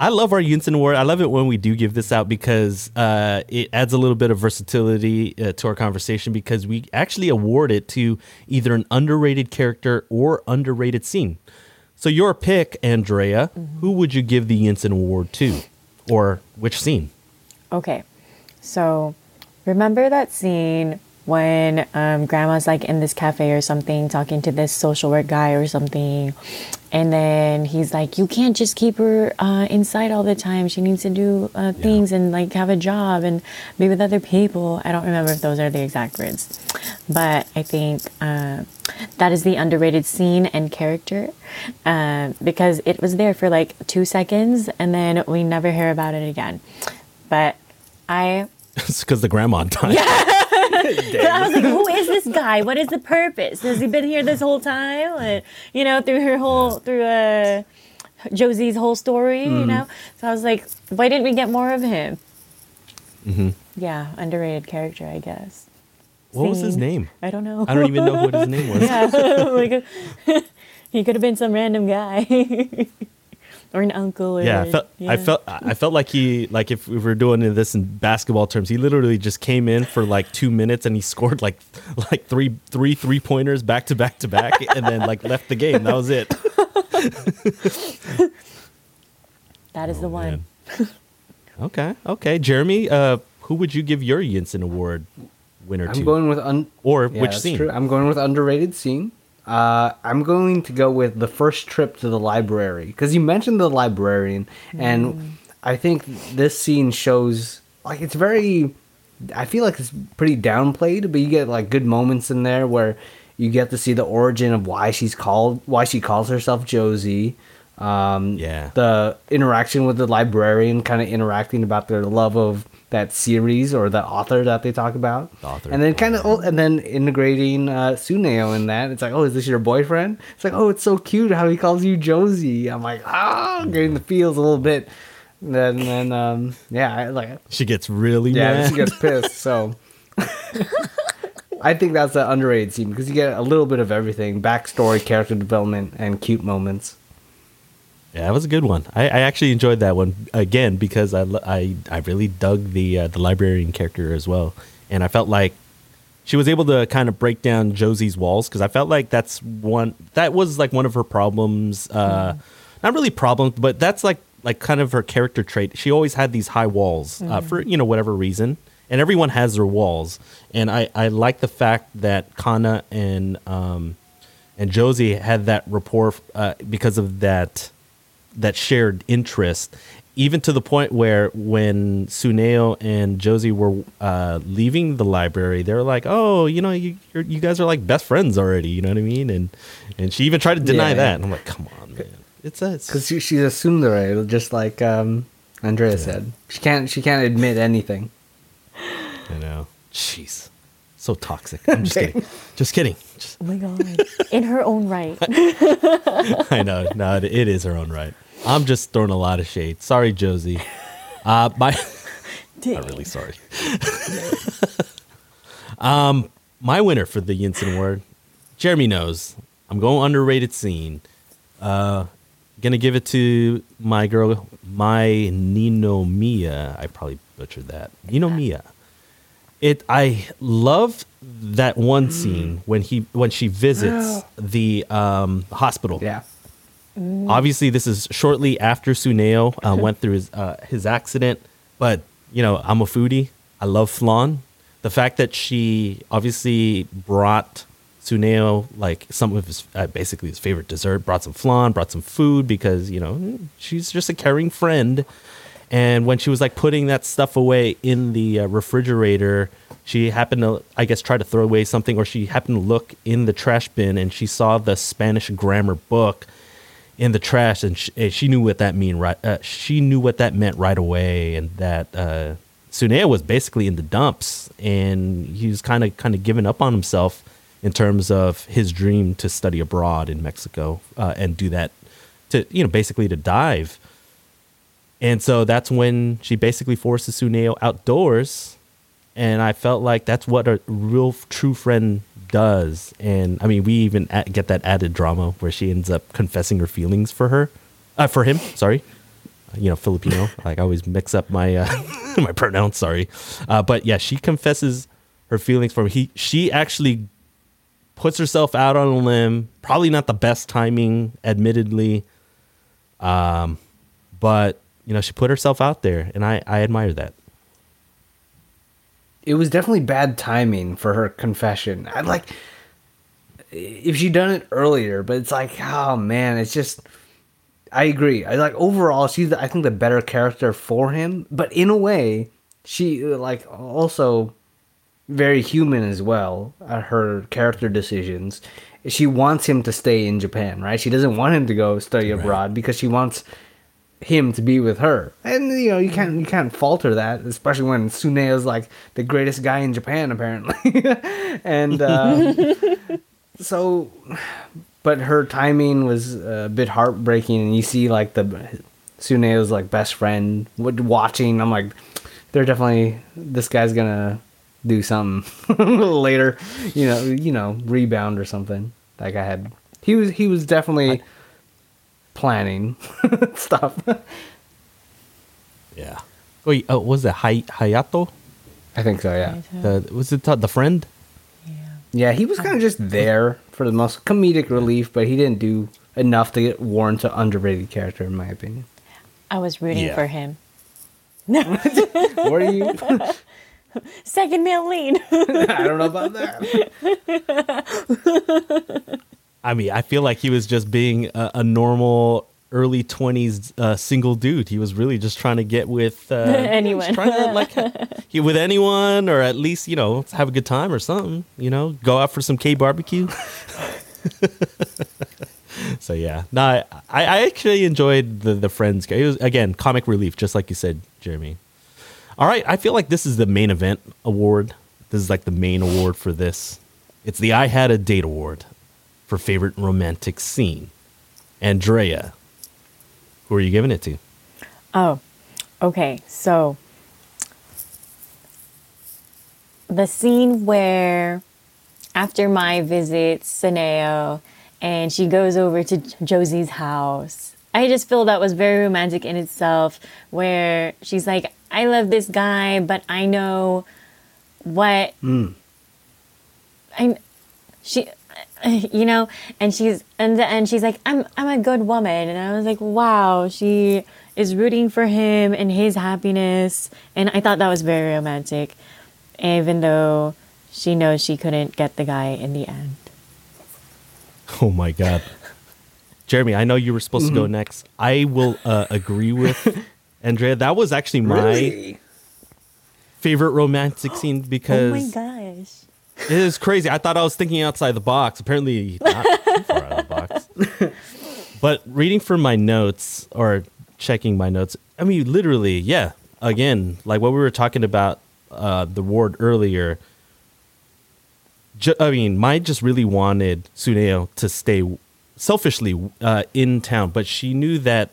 I love our Yinsen Award. I love it when we do give this out because uh, it adds a little bit of versatility uh, to our conversation because we actually award it to either an underrated character or underrated scene. So your pick, Andrea, who would you give the Yinsen Award to, or which scene? Okay, so remember that scene when um, grandma's like in this cafe or something talking to this social work guy or something, and then he's like, "You can't just keep her uh, inside all the time. She needs to do uh, things and like have a job and be with other people." I don't remember if those are the exact words, but I think uh, that is the underrated scene and character uh, because it was there for like two seconds and then we never hear about it again. But I, it's because the grandma died. I was like, who is this guy? What is the purpose? Has he been here this whole time? And, you know, through her whole, through uh, Josee's whole story, you know? So I was like, why didn't we get more of him? Yeah, underrated character, I guess. What was his name? I don't know. I don't even know what his name was. yeah, like he could have been some random guy or an uncle. Or, Yeah, I felt, I felt I felt like he like if we were doing this in basketball terms, he literally just came in for like two minutes and he scored like like three three three pointers back to back to back and then like left the game. That was it. That is the one. Oh, Okay, okay, Jeremy, uh, who would you give your Yinsen Award winner I'm to, going with un- or Yeah, which scene? true. I'm going with underrated scene. Uh, I'm going to go with the first trip to the library because you mentioned the librarian, and I think this scene shows like it's very. I feel like it's pretty downplayed, but you get like good moments in there where you get to see the origin of why she's called, why she calls herself Josee. Um, Yeah. The interaction with the librarian, kind of interacting about their love of that series or the author that they talk about. The author, And then kind of, oh, and then integrating uh, Tsuneo in that. It's like, oh, is this your boyfriend? It's like, oh, it's so cute how he calls you Josee. I'm like, ah, getting the feels a little bit. then then um yeah, I, like She gets really yeah, mad. she gets pissed. So I think that's an underrated scene because you get a little bit of everything: backstory, character development, and cute moments. Yeah, that was a good one. I, I actually enjoyed that one again because I, I, I really dug the uh, the librarian character as well, and I felt like she was able to kind of break down Josee's walls because I felt like that's one that was like one of her problems. Uh, Not really problems, but that's like like kind of her character trait. She always had these high walls uh, for you know whatever reason, and everyone has their walls. And I I like the fact that Kana and um and Josee had that rapport uh, because of that that shared interest, even to the point where when Tsuneo and Josee were uh, leaving the library, they were like, "Oh, you know, you you're, you guys are like best friends already." You know what I mean? And and she even tried to deny Yeah. that. And I'm like, "Come on, man! It's a it's, Because she, she's a tsundere, just like um, Andrea said. She can't she can't admit anything. you know, jeez, so toxic." I'm just kidding, just kidding. Just, Oh my god. In her own right. I know, no, it, it is her own right. I'm just throwing a lot of shade. Sorry, Josee. Uh, my. Not really sorry. um, my winner for the Yinsen Award, Jeremy knows. I'm going underrated scene. Uh, gonna give it to my girl, my Ninomiya. I probably butchered that. Ninomiya. It. I love that one scene when he when she visits the um, hospital Yeah. Obviously this is shortly after Tsuneo uh, went through his uh, his accident but you know i'm a foodie. I love flan. The fact that she obviously brought Tsuneo like some of his uh, basically his favorite dessert brought some flan brought some food because you know she's just a caring friend. And when she was like putting that stuff away in the uh, refrigerator she happened to i guess try to throw away something or she happened to look in the trash bin and she saw the spanish grammar book in the trash, and she, and she knew what that mean right. Uh, she knew what that meant right away, and that uh, Tsuneo was basically in the dumps, and he was kind of kind of giving up on himself in terms of his dream to study abroad in Mexico uh, and do that to you know basically to dive. And so that's when she basically forces Tsuneo outdoors, and I felt like that's what a real true friend does. And I mean, we even get that added drama where she ends up confessing her feelings for her, uh, for him. Sorry, you know, Filipino. like I always mix up my uh, my pronouns. Sorry, uh, but yeah, she confesses her feelings for him. He she actually puts herself out on a limb. Probably not the best timing, admittedly. Um, but you know, she put herself out there, and I I admire that. It was definitely bad timing for her confession. I'd like if she'd done it earlier, but it's like, oh man, it's just I agree. I like overall she's I think the better character for him, but in a way, she like also very human as well. Uh, her character decisions. She wants him to stay in Japan, right? She doesn't want him to go study abroad because she wants him to be with her. And you know, you can't you can't falter that, especially when Tsuneo's like the greatest guy in Japan apparently. and uh, so but her timing was a bit heartbreaking and you see like the Tsuneo's like best friend watching. I'm like they're definitely this guy's going to do something later, you know, you know, rebound or something. Like I had he was he was definitely planning stuff. Yeah. Wait, oh, was it Hay- Hayato? I think so, yeah. The was it the, the friend? Yeah, Yeah, he was kind of just there for the most comedic relief, but he didn't do enough to get warrant an underrated character, in my opinion. I was rooting Yeah. for him. What are you? Second male lead. I don't know about that. I mean, I feel like he was just being a, a normal early twenties uh, single dude. He was really just trying to get with uh, Anyone. trying to, like he with anyone, or at least you know have a good time or something. You know, go out for some K barbecue. so yeah, no, I, I actually enjoyed the the friends. It was again comic relief, just like you said, Jeremy. All right, I feel like this is the main event award. This is like the main award for this. It's the I Had a Date award for favorite romantic scene. Andrea, who are you giving it to? Oh, Okay, so the scene where after Mai visit, Tsuneo, and she goes over to Josee's house. I just feel that was very romantic in itself, where she's like, I love this guy, but I know what hmm. I she you know and she's and and she's like I'm I'm a good woman and I was like wow she is rooting for him and his happiness and I thought that was very romantic even though she knows she couldn't get the guy in the end. Oh my god. Jeremy, I know you were supposed to go next. I will uh, agree with Andrea. That was actually my favorite romantic scene because Oh because my gosh. It is crazy. I thought I was thinking outside the box. Apparently, not too far out of the box. But reading from my notes or checking my notes, I mean, literally, yeah. Again, like what we were talking about uh, the ward earlier. Ju- I mean, Mai just really wanted Tsuneo to stay selfishly uh, in town, but she knew that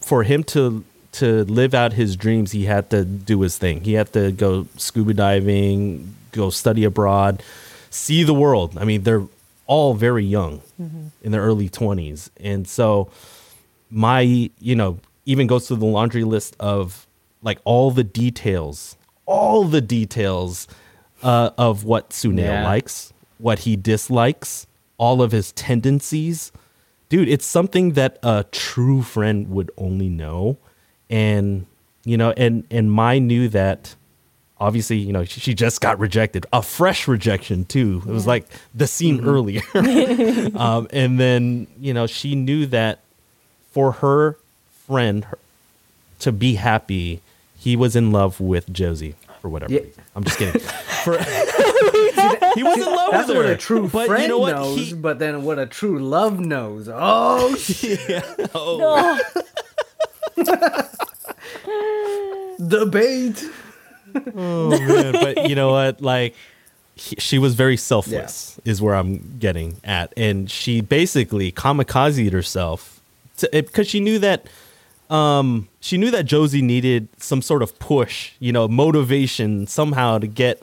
for him to to live out his dreams, he had to do his thing. He had to go scuba diving, go study abroad, see the world. I mean, they're all very young in their early 20s. And so Mai, you know, even goes through the laundry list of like all the details, all the details uh, of what Tsuneo Yeah. likes, what he dislikes, all of his tendencies. Dude, it's something that a true friend would only know. And, you know, and and Mai knew that obviously, you know, she, she just got rejected, a fresh rejection too. It was like the scene earlier. um, and then, you know, she knew that for her friend her, to be happy, he was in love with Josee for whatever Yeah. reason. I'm just kidding. For, he was in love That's with her. what a true but friend you know what? knows, He- but then what a true love knows. Oh, shit. oh, debate. Oh, man. But you know what? Like, he, she was very selfless, is where I'm getting at. And she basically kamikazed herself because she knew that. Um, she knew that Josee needed some sort of push, you know, motivation somehow to get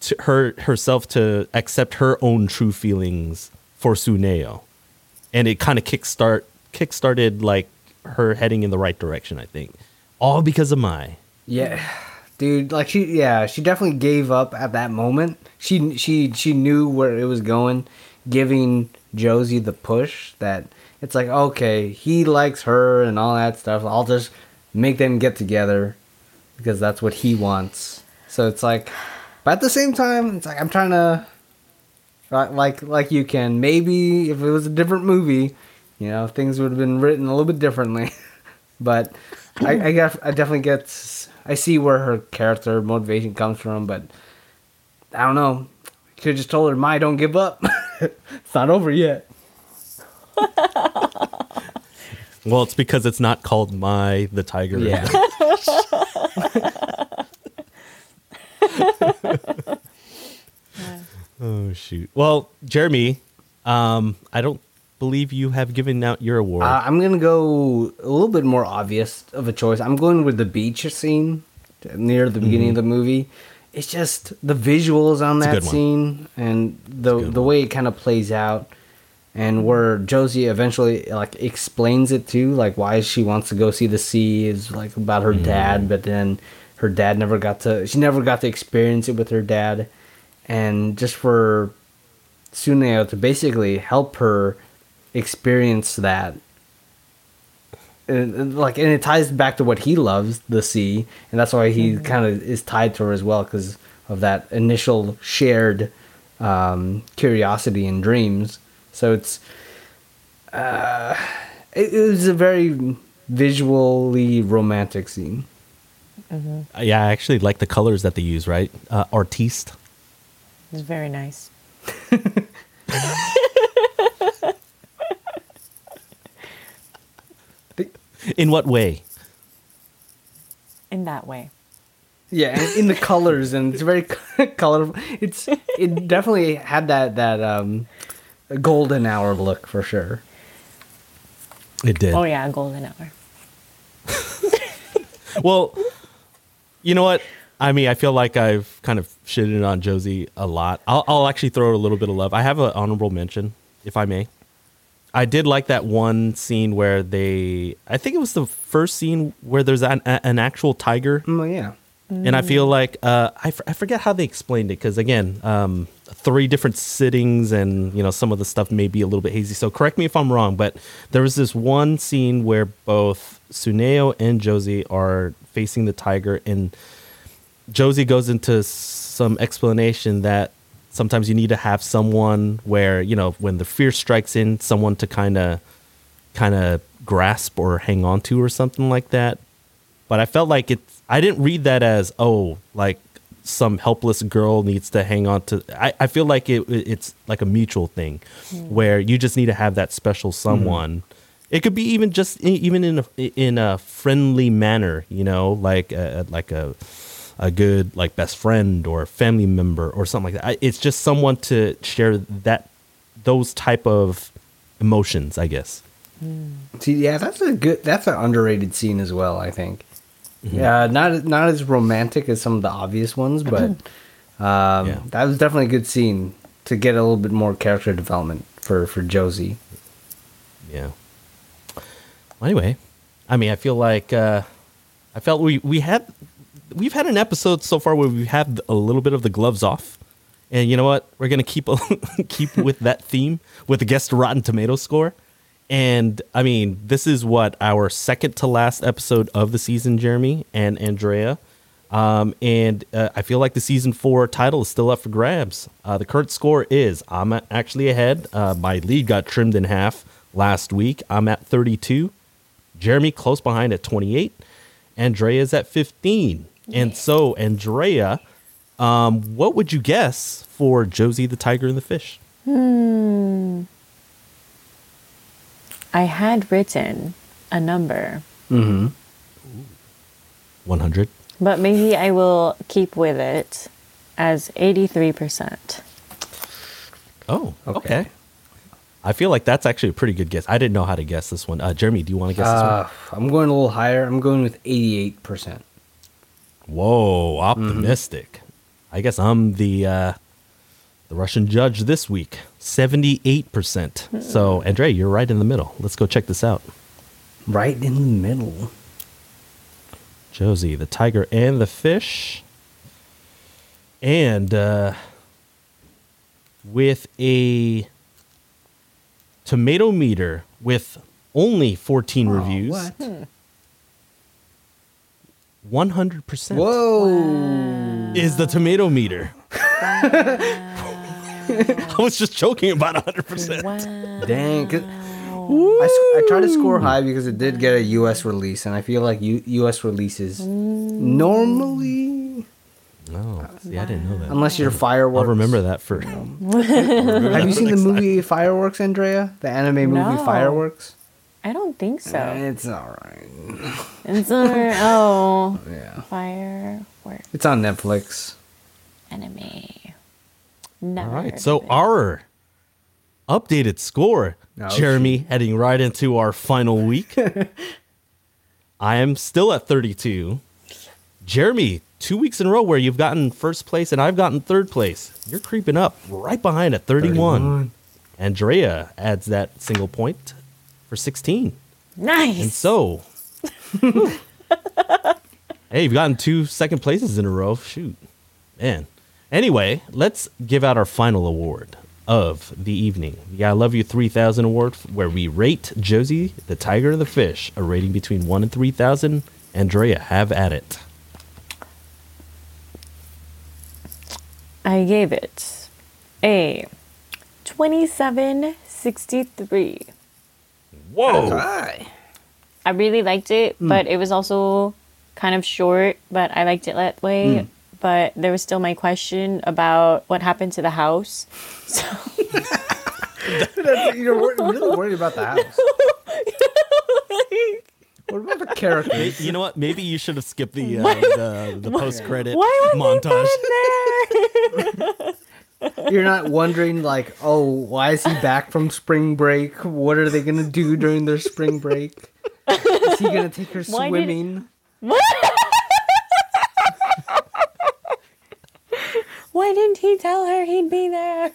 to her herself to accept her own true feelings for Tsuneo, and it kind of kickstart kickstarted like her heading in the right direction. I think, all because of Mai. Yeah, dude. Like she, yeah, she definitely gave up at that moment. She she she knew where it was going, giving Josee the push that it's like okay, he likes her and all that stuff. I'll just make them get together because that's what he wants. So it's like, but at the same time, it's like I'm trying to. Like like you can maybe if it was a different movie, you know things would have been written a little bit differently, but I I, got, I definitely get I see where her character motivation comes from, but I don't know. Could have just told her, "Mai, don't give up. it's not over yet." Well, it's because it's not called Mai the Tiger. Yeah. Oh shoot. Well, Jeremy, um, I don't believe you have given out your award. Uh, I'm gonna go a little bit more obvious of a choice. I'm going with the beach scene near the beginning of the movie. It's just the visuals on Mm-hmm. It's that scene and the the one. way it kind of plays out, and where Josee eventually like explains it too, like why she wants to go see the sea is like about her Mm-hmm. dad, but then her dad never got to she never got to experience it with her dad, and just for Tsuneo to basically help her experience that and, and, like and it ties back to what he loves the sea and that's why he kind of is tied to her as well because of that initial shared um, curiosity and dreams so it's uh, it, it was a very visually romantic scene Uh, yeah, I actually like the colors that they use. Right, uh, artiste. It's very nice. In what way? In that way. Yeah, in the colors, and it's very colorful. It's it definitely had that that um, golden hour look for sure. It did. Oh yeah, golden hour. well, you know what? I mean, I feel like I've kind of shitted on Josee a lot. I'll, I'll actually throw her a little bit of love. I have an honorable mention, if I may. I did like that one scene where they, I think it was the first scene where there's an, an actual tiger Oh yeah. and I feel like uh, I, f- I forget how they explained it because again, um, three different sittings and you know some of the stuff may be a little bit hazy. So correct me if I'm wrong, but there was this one scene where both Tsuneo and Josee are facing the tiger, and Josee goes into some explanation that sometimes you need to have someone where you know when the fear strikes in, someone to kind of kind of grasp or hang on to or something like that but I felt like it. I didn't read that as oh, like some helpless girl needs to hang on to. I, I feel like it, it's like a mutual thing, hmm. where you just need to have that special hmm. someone. It could be even just even in a in a friendly manner, you know, like a, like a a good like best friend or family member or something like that. I, it's just someone to share that those type of emotions, I guess. See, yeah, that's a good. That's an underrated scene as well. I think. Yeah, not not as romantic as some of the obvious ones, but um, Yeah. that was definitely a good scene to get a little bit more character development for for Josee. Yeah. Well, anyway, I mean, I feel like uh, I felt we we had we've had an episode so far where we had a little bit of the gloves off, and you know what? We're gonna keep keep with that theme with the guest Rotten Tomato score. And I mean, this is what our second to last episode of the season, Jeremy and Andrea. Um, and uh, I feel like the season four title is still up for grabs. Uh, the current score is I'm actually ahead. Uh, my lead got trimmed in half last week. I'm at 32. Jeremy close behind at 28. Andrea's at 15. And so, Andrea, um, what would you guess for Josee the Tiger and the Fish? Hmm. I had written a number, Mm-hmm. 100. but maybe I will keep with it as 83%. Oh, okay. Okay. I feel like that's actually a pretty good guess. I didn't know how to guess this one. Uh, Jeremy, do you want to guess this one? Uh, I'm going a little higher. I'm going with 88 percent. this one? Whoa, optimistic. I guess I'm the uh, the Russian judge this week. 78%. So, Andrea, you're right in the middle. Let's go check this out. Right in the middle. Josee, the tiger and the fish. And uh, with a tomato meter with only 14 reviews, What? 100% Whoa! is the tomato meter. I was just joking about 100%. Wow. Dang. 'cause I, s- I tried to score high because it did get a U.S. release, and I feel like U- U.S. releases normally, No, see, I didn't know that. unless you're fireworks. I'll remember that for. Have you seen the movie Fireworks, Andrea? The anime movie No. Fireworks? I don't think so. It's all right. It's all right. oh, Yeah, firework it's on Netflix. anime. All Never right. So our updated score, Oh, Jeremy, heading right into our final week. I am still at 32. Jeremy, two weeks in a row where you've gotten first place and I've gotten third place. You're creeping up right behind at 31. 31. Andrea adds that single point for 16. nice. And so, hey, you've gotten two second places in a row. Shoot, man. Anyway, let's give out our final award of the evening. The I Love You 3000 award, where we rate Josee, the tiger, and the fish, a rating between 1 and 3000. Andrea, have at it. I gave it a 2763. Whoa. Hi. I really liked it, but it was also kind of short, but I liked it that way. But there was still my question about what happened to the house. So you're wor- really worried about the house. what about the characters? You know what? Maybe you should have skipped the uh, the, the post credit why was montage. it there? You're not wondering like, oh, why is he back from spring break? What are they gonna do during their spring break? Is he gonna take her Why did- swimming? Why didn't he tell her he'd be there?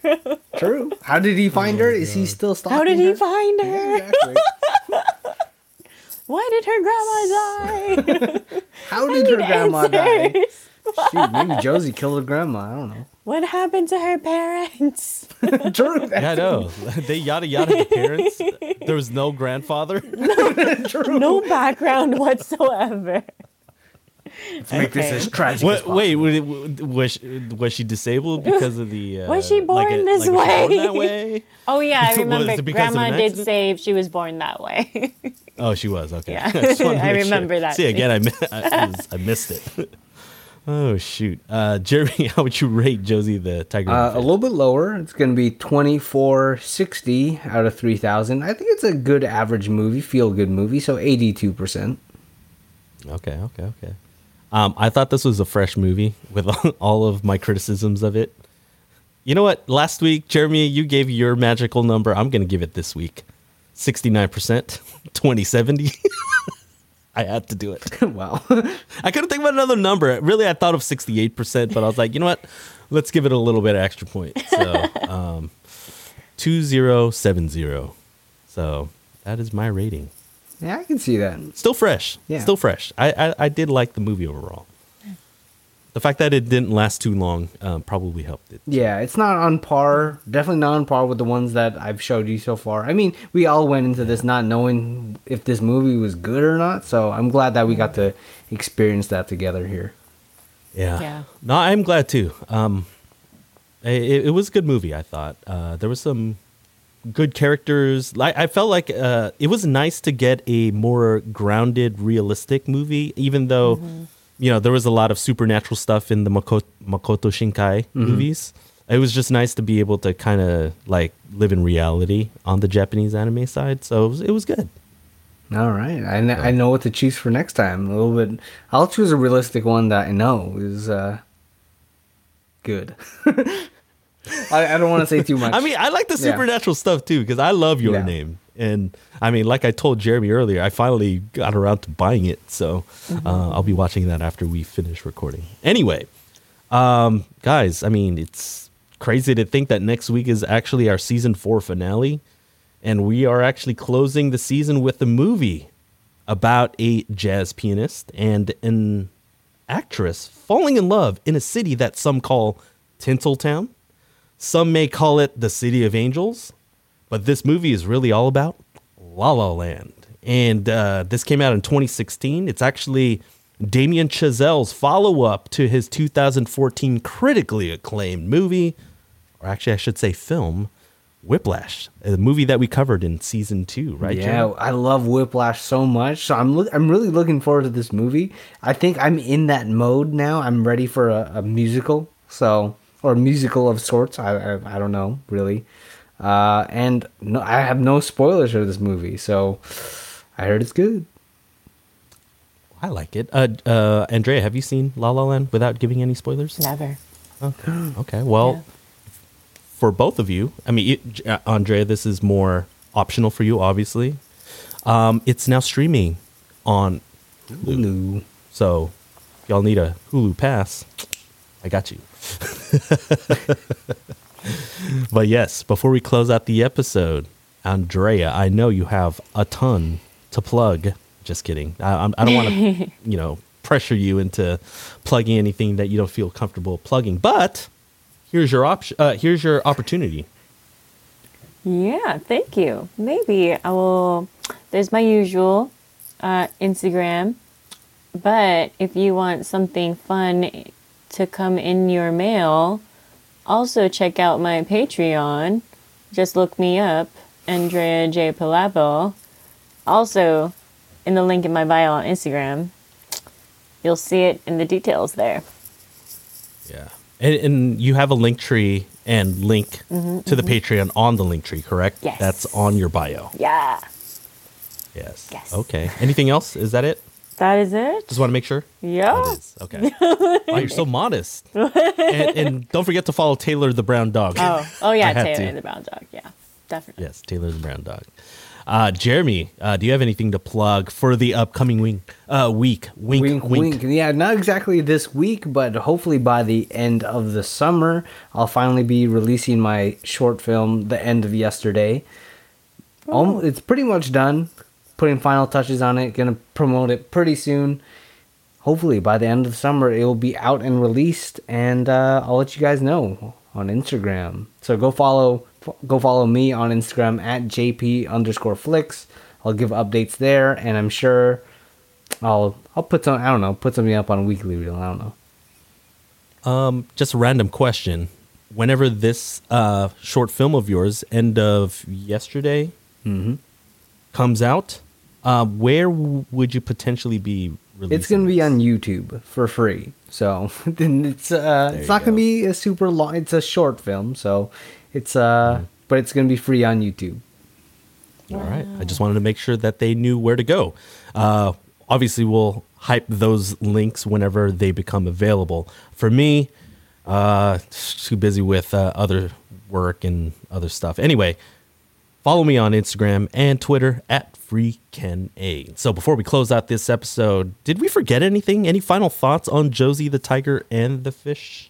True. How did he find her? Is he oh still stalking How did he her? find her? Yeah, exactly. Why did her grandma die? How did her Need grandma die? Shoot, maybe Josee killed her grandma. I don't know. What happened to her parents? True. Yeah, I know. they yada yada the parents. There was no grandfather. True. No background whatsoever. Let's Make this as tragic as What, possible. wait, wa- wa- was she, was she disabled because of the? Uh, Was she born like a- this like, was she born way? that way? Oh yeah, I remember. Grandma did say she was born that way. Oh, she was okay. Yeah. just wanted to I make remember that See again, I I, I, was- I missed it. Oh shoot, uh, Jeremy, how would you rate Josee the Tiger? Uh, a little bit lower. It's going to be 2460 out of 3000. I think it's a good average movie, feel good movie, so 82%. Okay, okay, okay. Um, I thought this was a fresh movie with all of my criticisms of it. You know what? Last week, Jeremy, you gave your magical number. I'm going to give it this week 69%, 2070. I had to do it. wow. I couldn't think of another number. Really, I thought of 68%, but I was like, you know what? Let's give it a little bit of extra point. So, um, 2070. So, that is my rating. yeah, I can see that. Still fresh. Yeah. Still fresh. I, I, I did like the movie overall. The fact that it didn't last too long um, probably helped it. Yeah, it's not on par. Definitely not on par with the ones that I've showed you so far. I mean, we all went into this not knowing if this movie was good or not, so I'm glad that we got to experience that together here. Yeah. Yeah. No, I'm glad too. Um, it, it was a good movie. I thought uh, there was some good characters. Like I felt like uh, it was nice to get a more grounded, realistic movie, even though you know there was a lot of supernatural stuff in the Makoto, Makoto Shinkai movies. It was just nice to be able to kind of like live in reality on the Japanese anime side. So it was, it was good. All right, I, kn- I know what to choose for next time. A little bit. I'll choose a realistic one that I know is uh, good. I, I don't want to say too much. I mean, I like the Yeah. supernatural stuff too because I love Your Yeah. Name, and I mean, like I told Jeremy earlier, I finally got around to buying it, so uh, I'll be watching that after we finish recording. Anyway, um, guys, I mean, it's crazy to think that next week is actually our season four finale, and we are actually closing the season with a movie about a jazz pianist and an actress falling in love in a city that some call Tinseltown. Some may call it the City of Angels, but this movie is really all about La La Land. And uh, this came out in 2016. It's actually Damien Chazelle's follow up to his 2014 critically acclaimed movie, or actually, I should say film, Whiplash, a movie that we covered in season two, right? yeah, Jeremy? I love Whiplash so much. So I'm look, I'm really looking forward to this movie. I think I'm in that mode now. I'm ready for a, a musical. So or musical of sorts. I I, I don't know really. Uh, and no, I have no spoilers for this movie. So I heard it's good. I like it. Uh, uh, Andrea, have you seen La La Land without giving any spoilers? Never. Okay. Okay. Well, Yeah. for both of you, I mean, it, uh, Andrea, this is more optional for you, obviously. Um, it's now streaming on Hulu. No. So, y'all need a Hulu pass, I got you. but yes, before we close out the episode, Andrea, I know you have a ton to plug. Just kidding. I, I'm- don't want to, you know, pressure you into plugging anything that you don't feel comfortable plugging. But here's your option. Uh, here's your opportunity. Yeah, thank you. Maybe I will. There's my usual uh, Instagram, but if you want something fun to come in your mail, also check out my Patreon. Just look me up, Andrea J. Pilapil. Also, in the link in my bio on Instagram, you'll see it in the details there. Yeah. And, and you have a link tree and link mm-hmm, to the mm-hmm. Patreon on the link tree, correct? Yes. That's on your bio. Yeah, Yes. Yes. Okay. Anything else? Is that it? That is it. Just want to make sure. Yeah. That is. Okay. wow, you're so modest. and, and don't forget to follow Taylor the Brown Dog. Oh, oh yeah, Taylor to. the Brown Dog. Yeah, definitely. Yes, Taylor the Brown Dog. Uh, Jeremy, uh, do you have anything to plug for the upcoming week? Uh, week, wink, wink, wink. wink. Yeah, not exactly this week, but hopefully by the end of the summer, I'll finally be releasing my short film, The End of Yesterday. Almo- it's pretty much done. Putting final touches on it. Gonna promote it pretty soon. Hopefully by the end of the summer, it will be out and released, and uh, I'll let you guys know on Instagram. So go follow, go follow me on Instagram at jp underscore flicks. I'll give updates there, and I'm sure I'll I'll put some I don't know put something up on a weekly reel. I don't know. Um, just a random question. Whenever this uh, short film of yours, end of yesterday, Mm-hmm. Comes out, uh, where w- would you potentially be? It's gonna be on YouTube for free. So then it's uh There it's not gonna be a super long. It's a short film, so it's uh Mm-hmm. but it's gonna be free on YouTube. All right. I just wanted to make sure that they knew where to go. Uh, obviously, we'll hype those links whenever they become available. For me, uh, too busy with uh, other work and other stuff. Anyway, follow me on Instagram and Twitter at FreeKenA. So before we close out this episode, did we forget anything? Any final thoughts on Josee the Tiger and the Fish?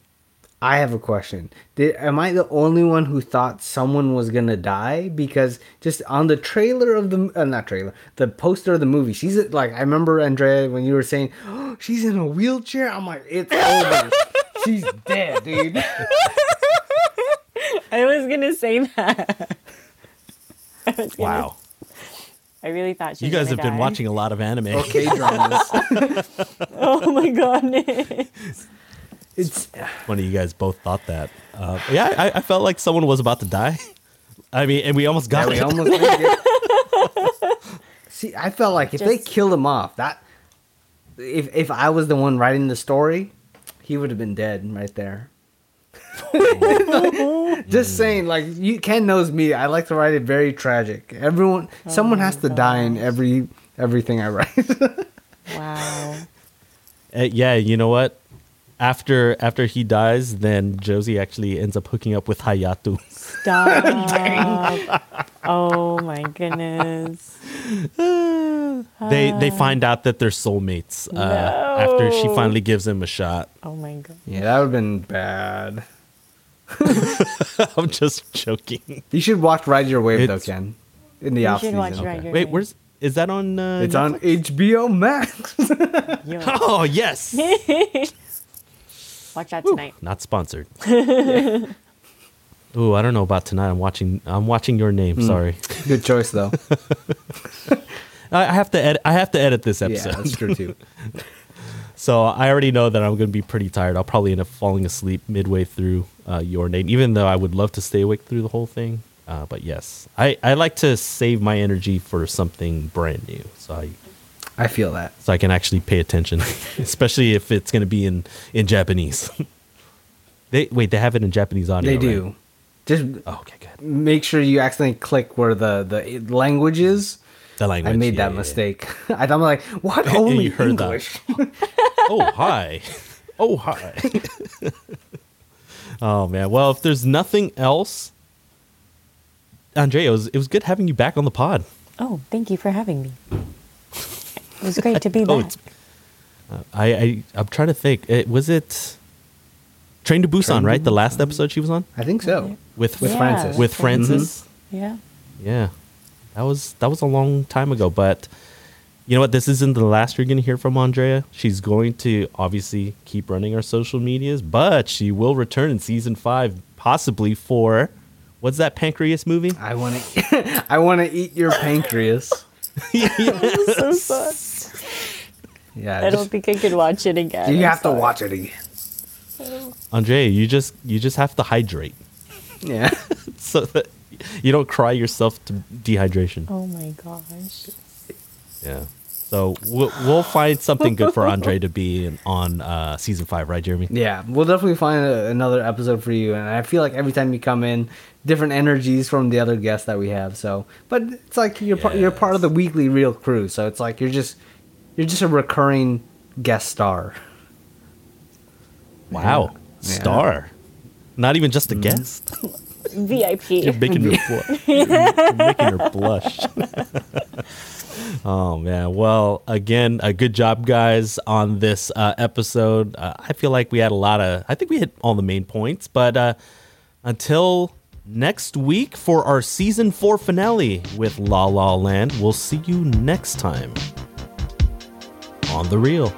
I have a question. Did, am I the only one who thought someone was gonna die? Because just on the trailer of the uh, not trailer, the poster of the movie, she's like I remember Andrea when you were saying oh, she's in a wheelchair. I'm like, it's over. she's dead, dude. I was gonna say that. I was gonna- Wow. I really thought she. You was guys have gonna been watching a lot of anime. Okay, dramas. Oh my god. It's One of you guys both thought that. Uh, yeah, I, I felt like someone was about to die. I mean, and we almost yeah, got we it. almost did it. See, I felt like if they killed him off, that if if I was the one writing the story, he would have been dead right there. Just saying, like you Ken knows me. I like to write it very tragic. Everyone, someone has to die in every everything I write. wow. Uh, yeah, you know what? After after he dies, then Josee actually ends up hooking up with Hayato. Stop. oh my goodness. they they find out that they're soulmates uh, after she finally gives him a shot. Oh my god. yeah, that would have been bad. I'm just joking. You should watch Ride Your Wave though, Ken. In the You off should season. watch Ride Your Wait, Wave. where's is that on? Uh, It's on HBO Max. Oh yes. watch that tonight. Not sponsored. Ooh, I don't know about tonight. I'm watching. I'm watching your name. Hmm. Sorry, Good choice though. I I have to edit. I have to edit this episode. yeah, that's true too. So I already know that I'm going to be pretty tired. I'll probably end up falling asleep midway through uh, your name, even though I would love to stay awake through the whole thing. Uh, but yes, I, I like to save my energy for something brand new, so I I feel that. so I can actually pay attention, especially if it's going to be in in Japanese. they wait, they have it in Japanese audio. They right? do. Just Oh, okay, good. make sure you accidentally click where the the language is. The language. I made yeah, that yeah, mistake. I- I'm like, what? Only heard that. English? yeah. Oh hi, oh hi. Oh man. Well, if there's nothing else, Andrea, it was it was good having you back on the pod. Oh, thank you for having me. It was great to be Oh, back. it's- Uh, I, I I'm trying to think. It, was it Train to Busan, Train to right? The last episode she was on I think so. with With Yeah, Francis. with Francis. Yeah. Yeah, that was that was a long time ago. But you know what? This isn't the last you're going to hear from Andrea. She's going to obviously keep running our social medias, but she will return in season five, possibly for what's that pancreas movie? I want to. I want to eat your pancreas. so sad. Yeah. I don't think I could watch it again. you I'm have to watch it again. Oh. Andrea, you just you just have to hydrate Yeah. so that you don't cry yourself to dehydration. Oh my gosh. Yeah. So we'll, we'll find something good for Andre to be in, on uh, season five, right, Jeremy? Yeah, we'll definitely find a, another episode for you. And I feel like every time you come in, different energies from the other guests that we have. So, but it's like you're part, you're part of the weekly reel crew. So it's like you're just you're just a recurring guest star. Wow, Yeah. star, not even just a guest. VIP. You're making her blush. You're making her blush. oh man. Well, again, a good job, guys, on this uh, episode. Uh, I feel like we had a lot of. I think we hit all the main points. But uh, until next week for our season four finale with La La Land, we'll see you next time on the Reel.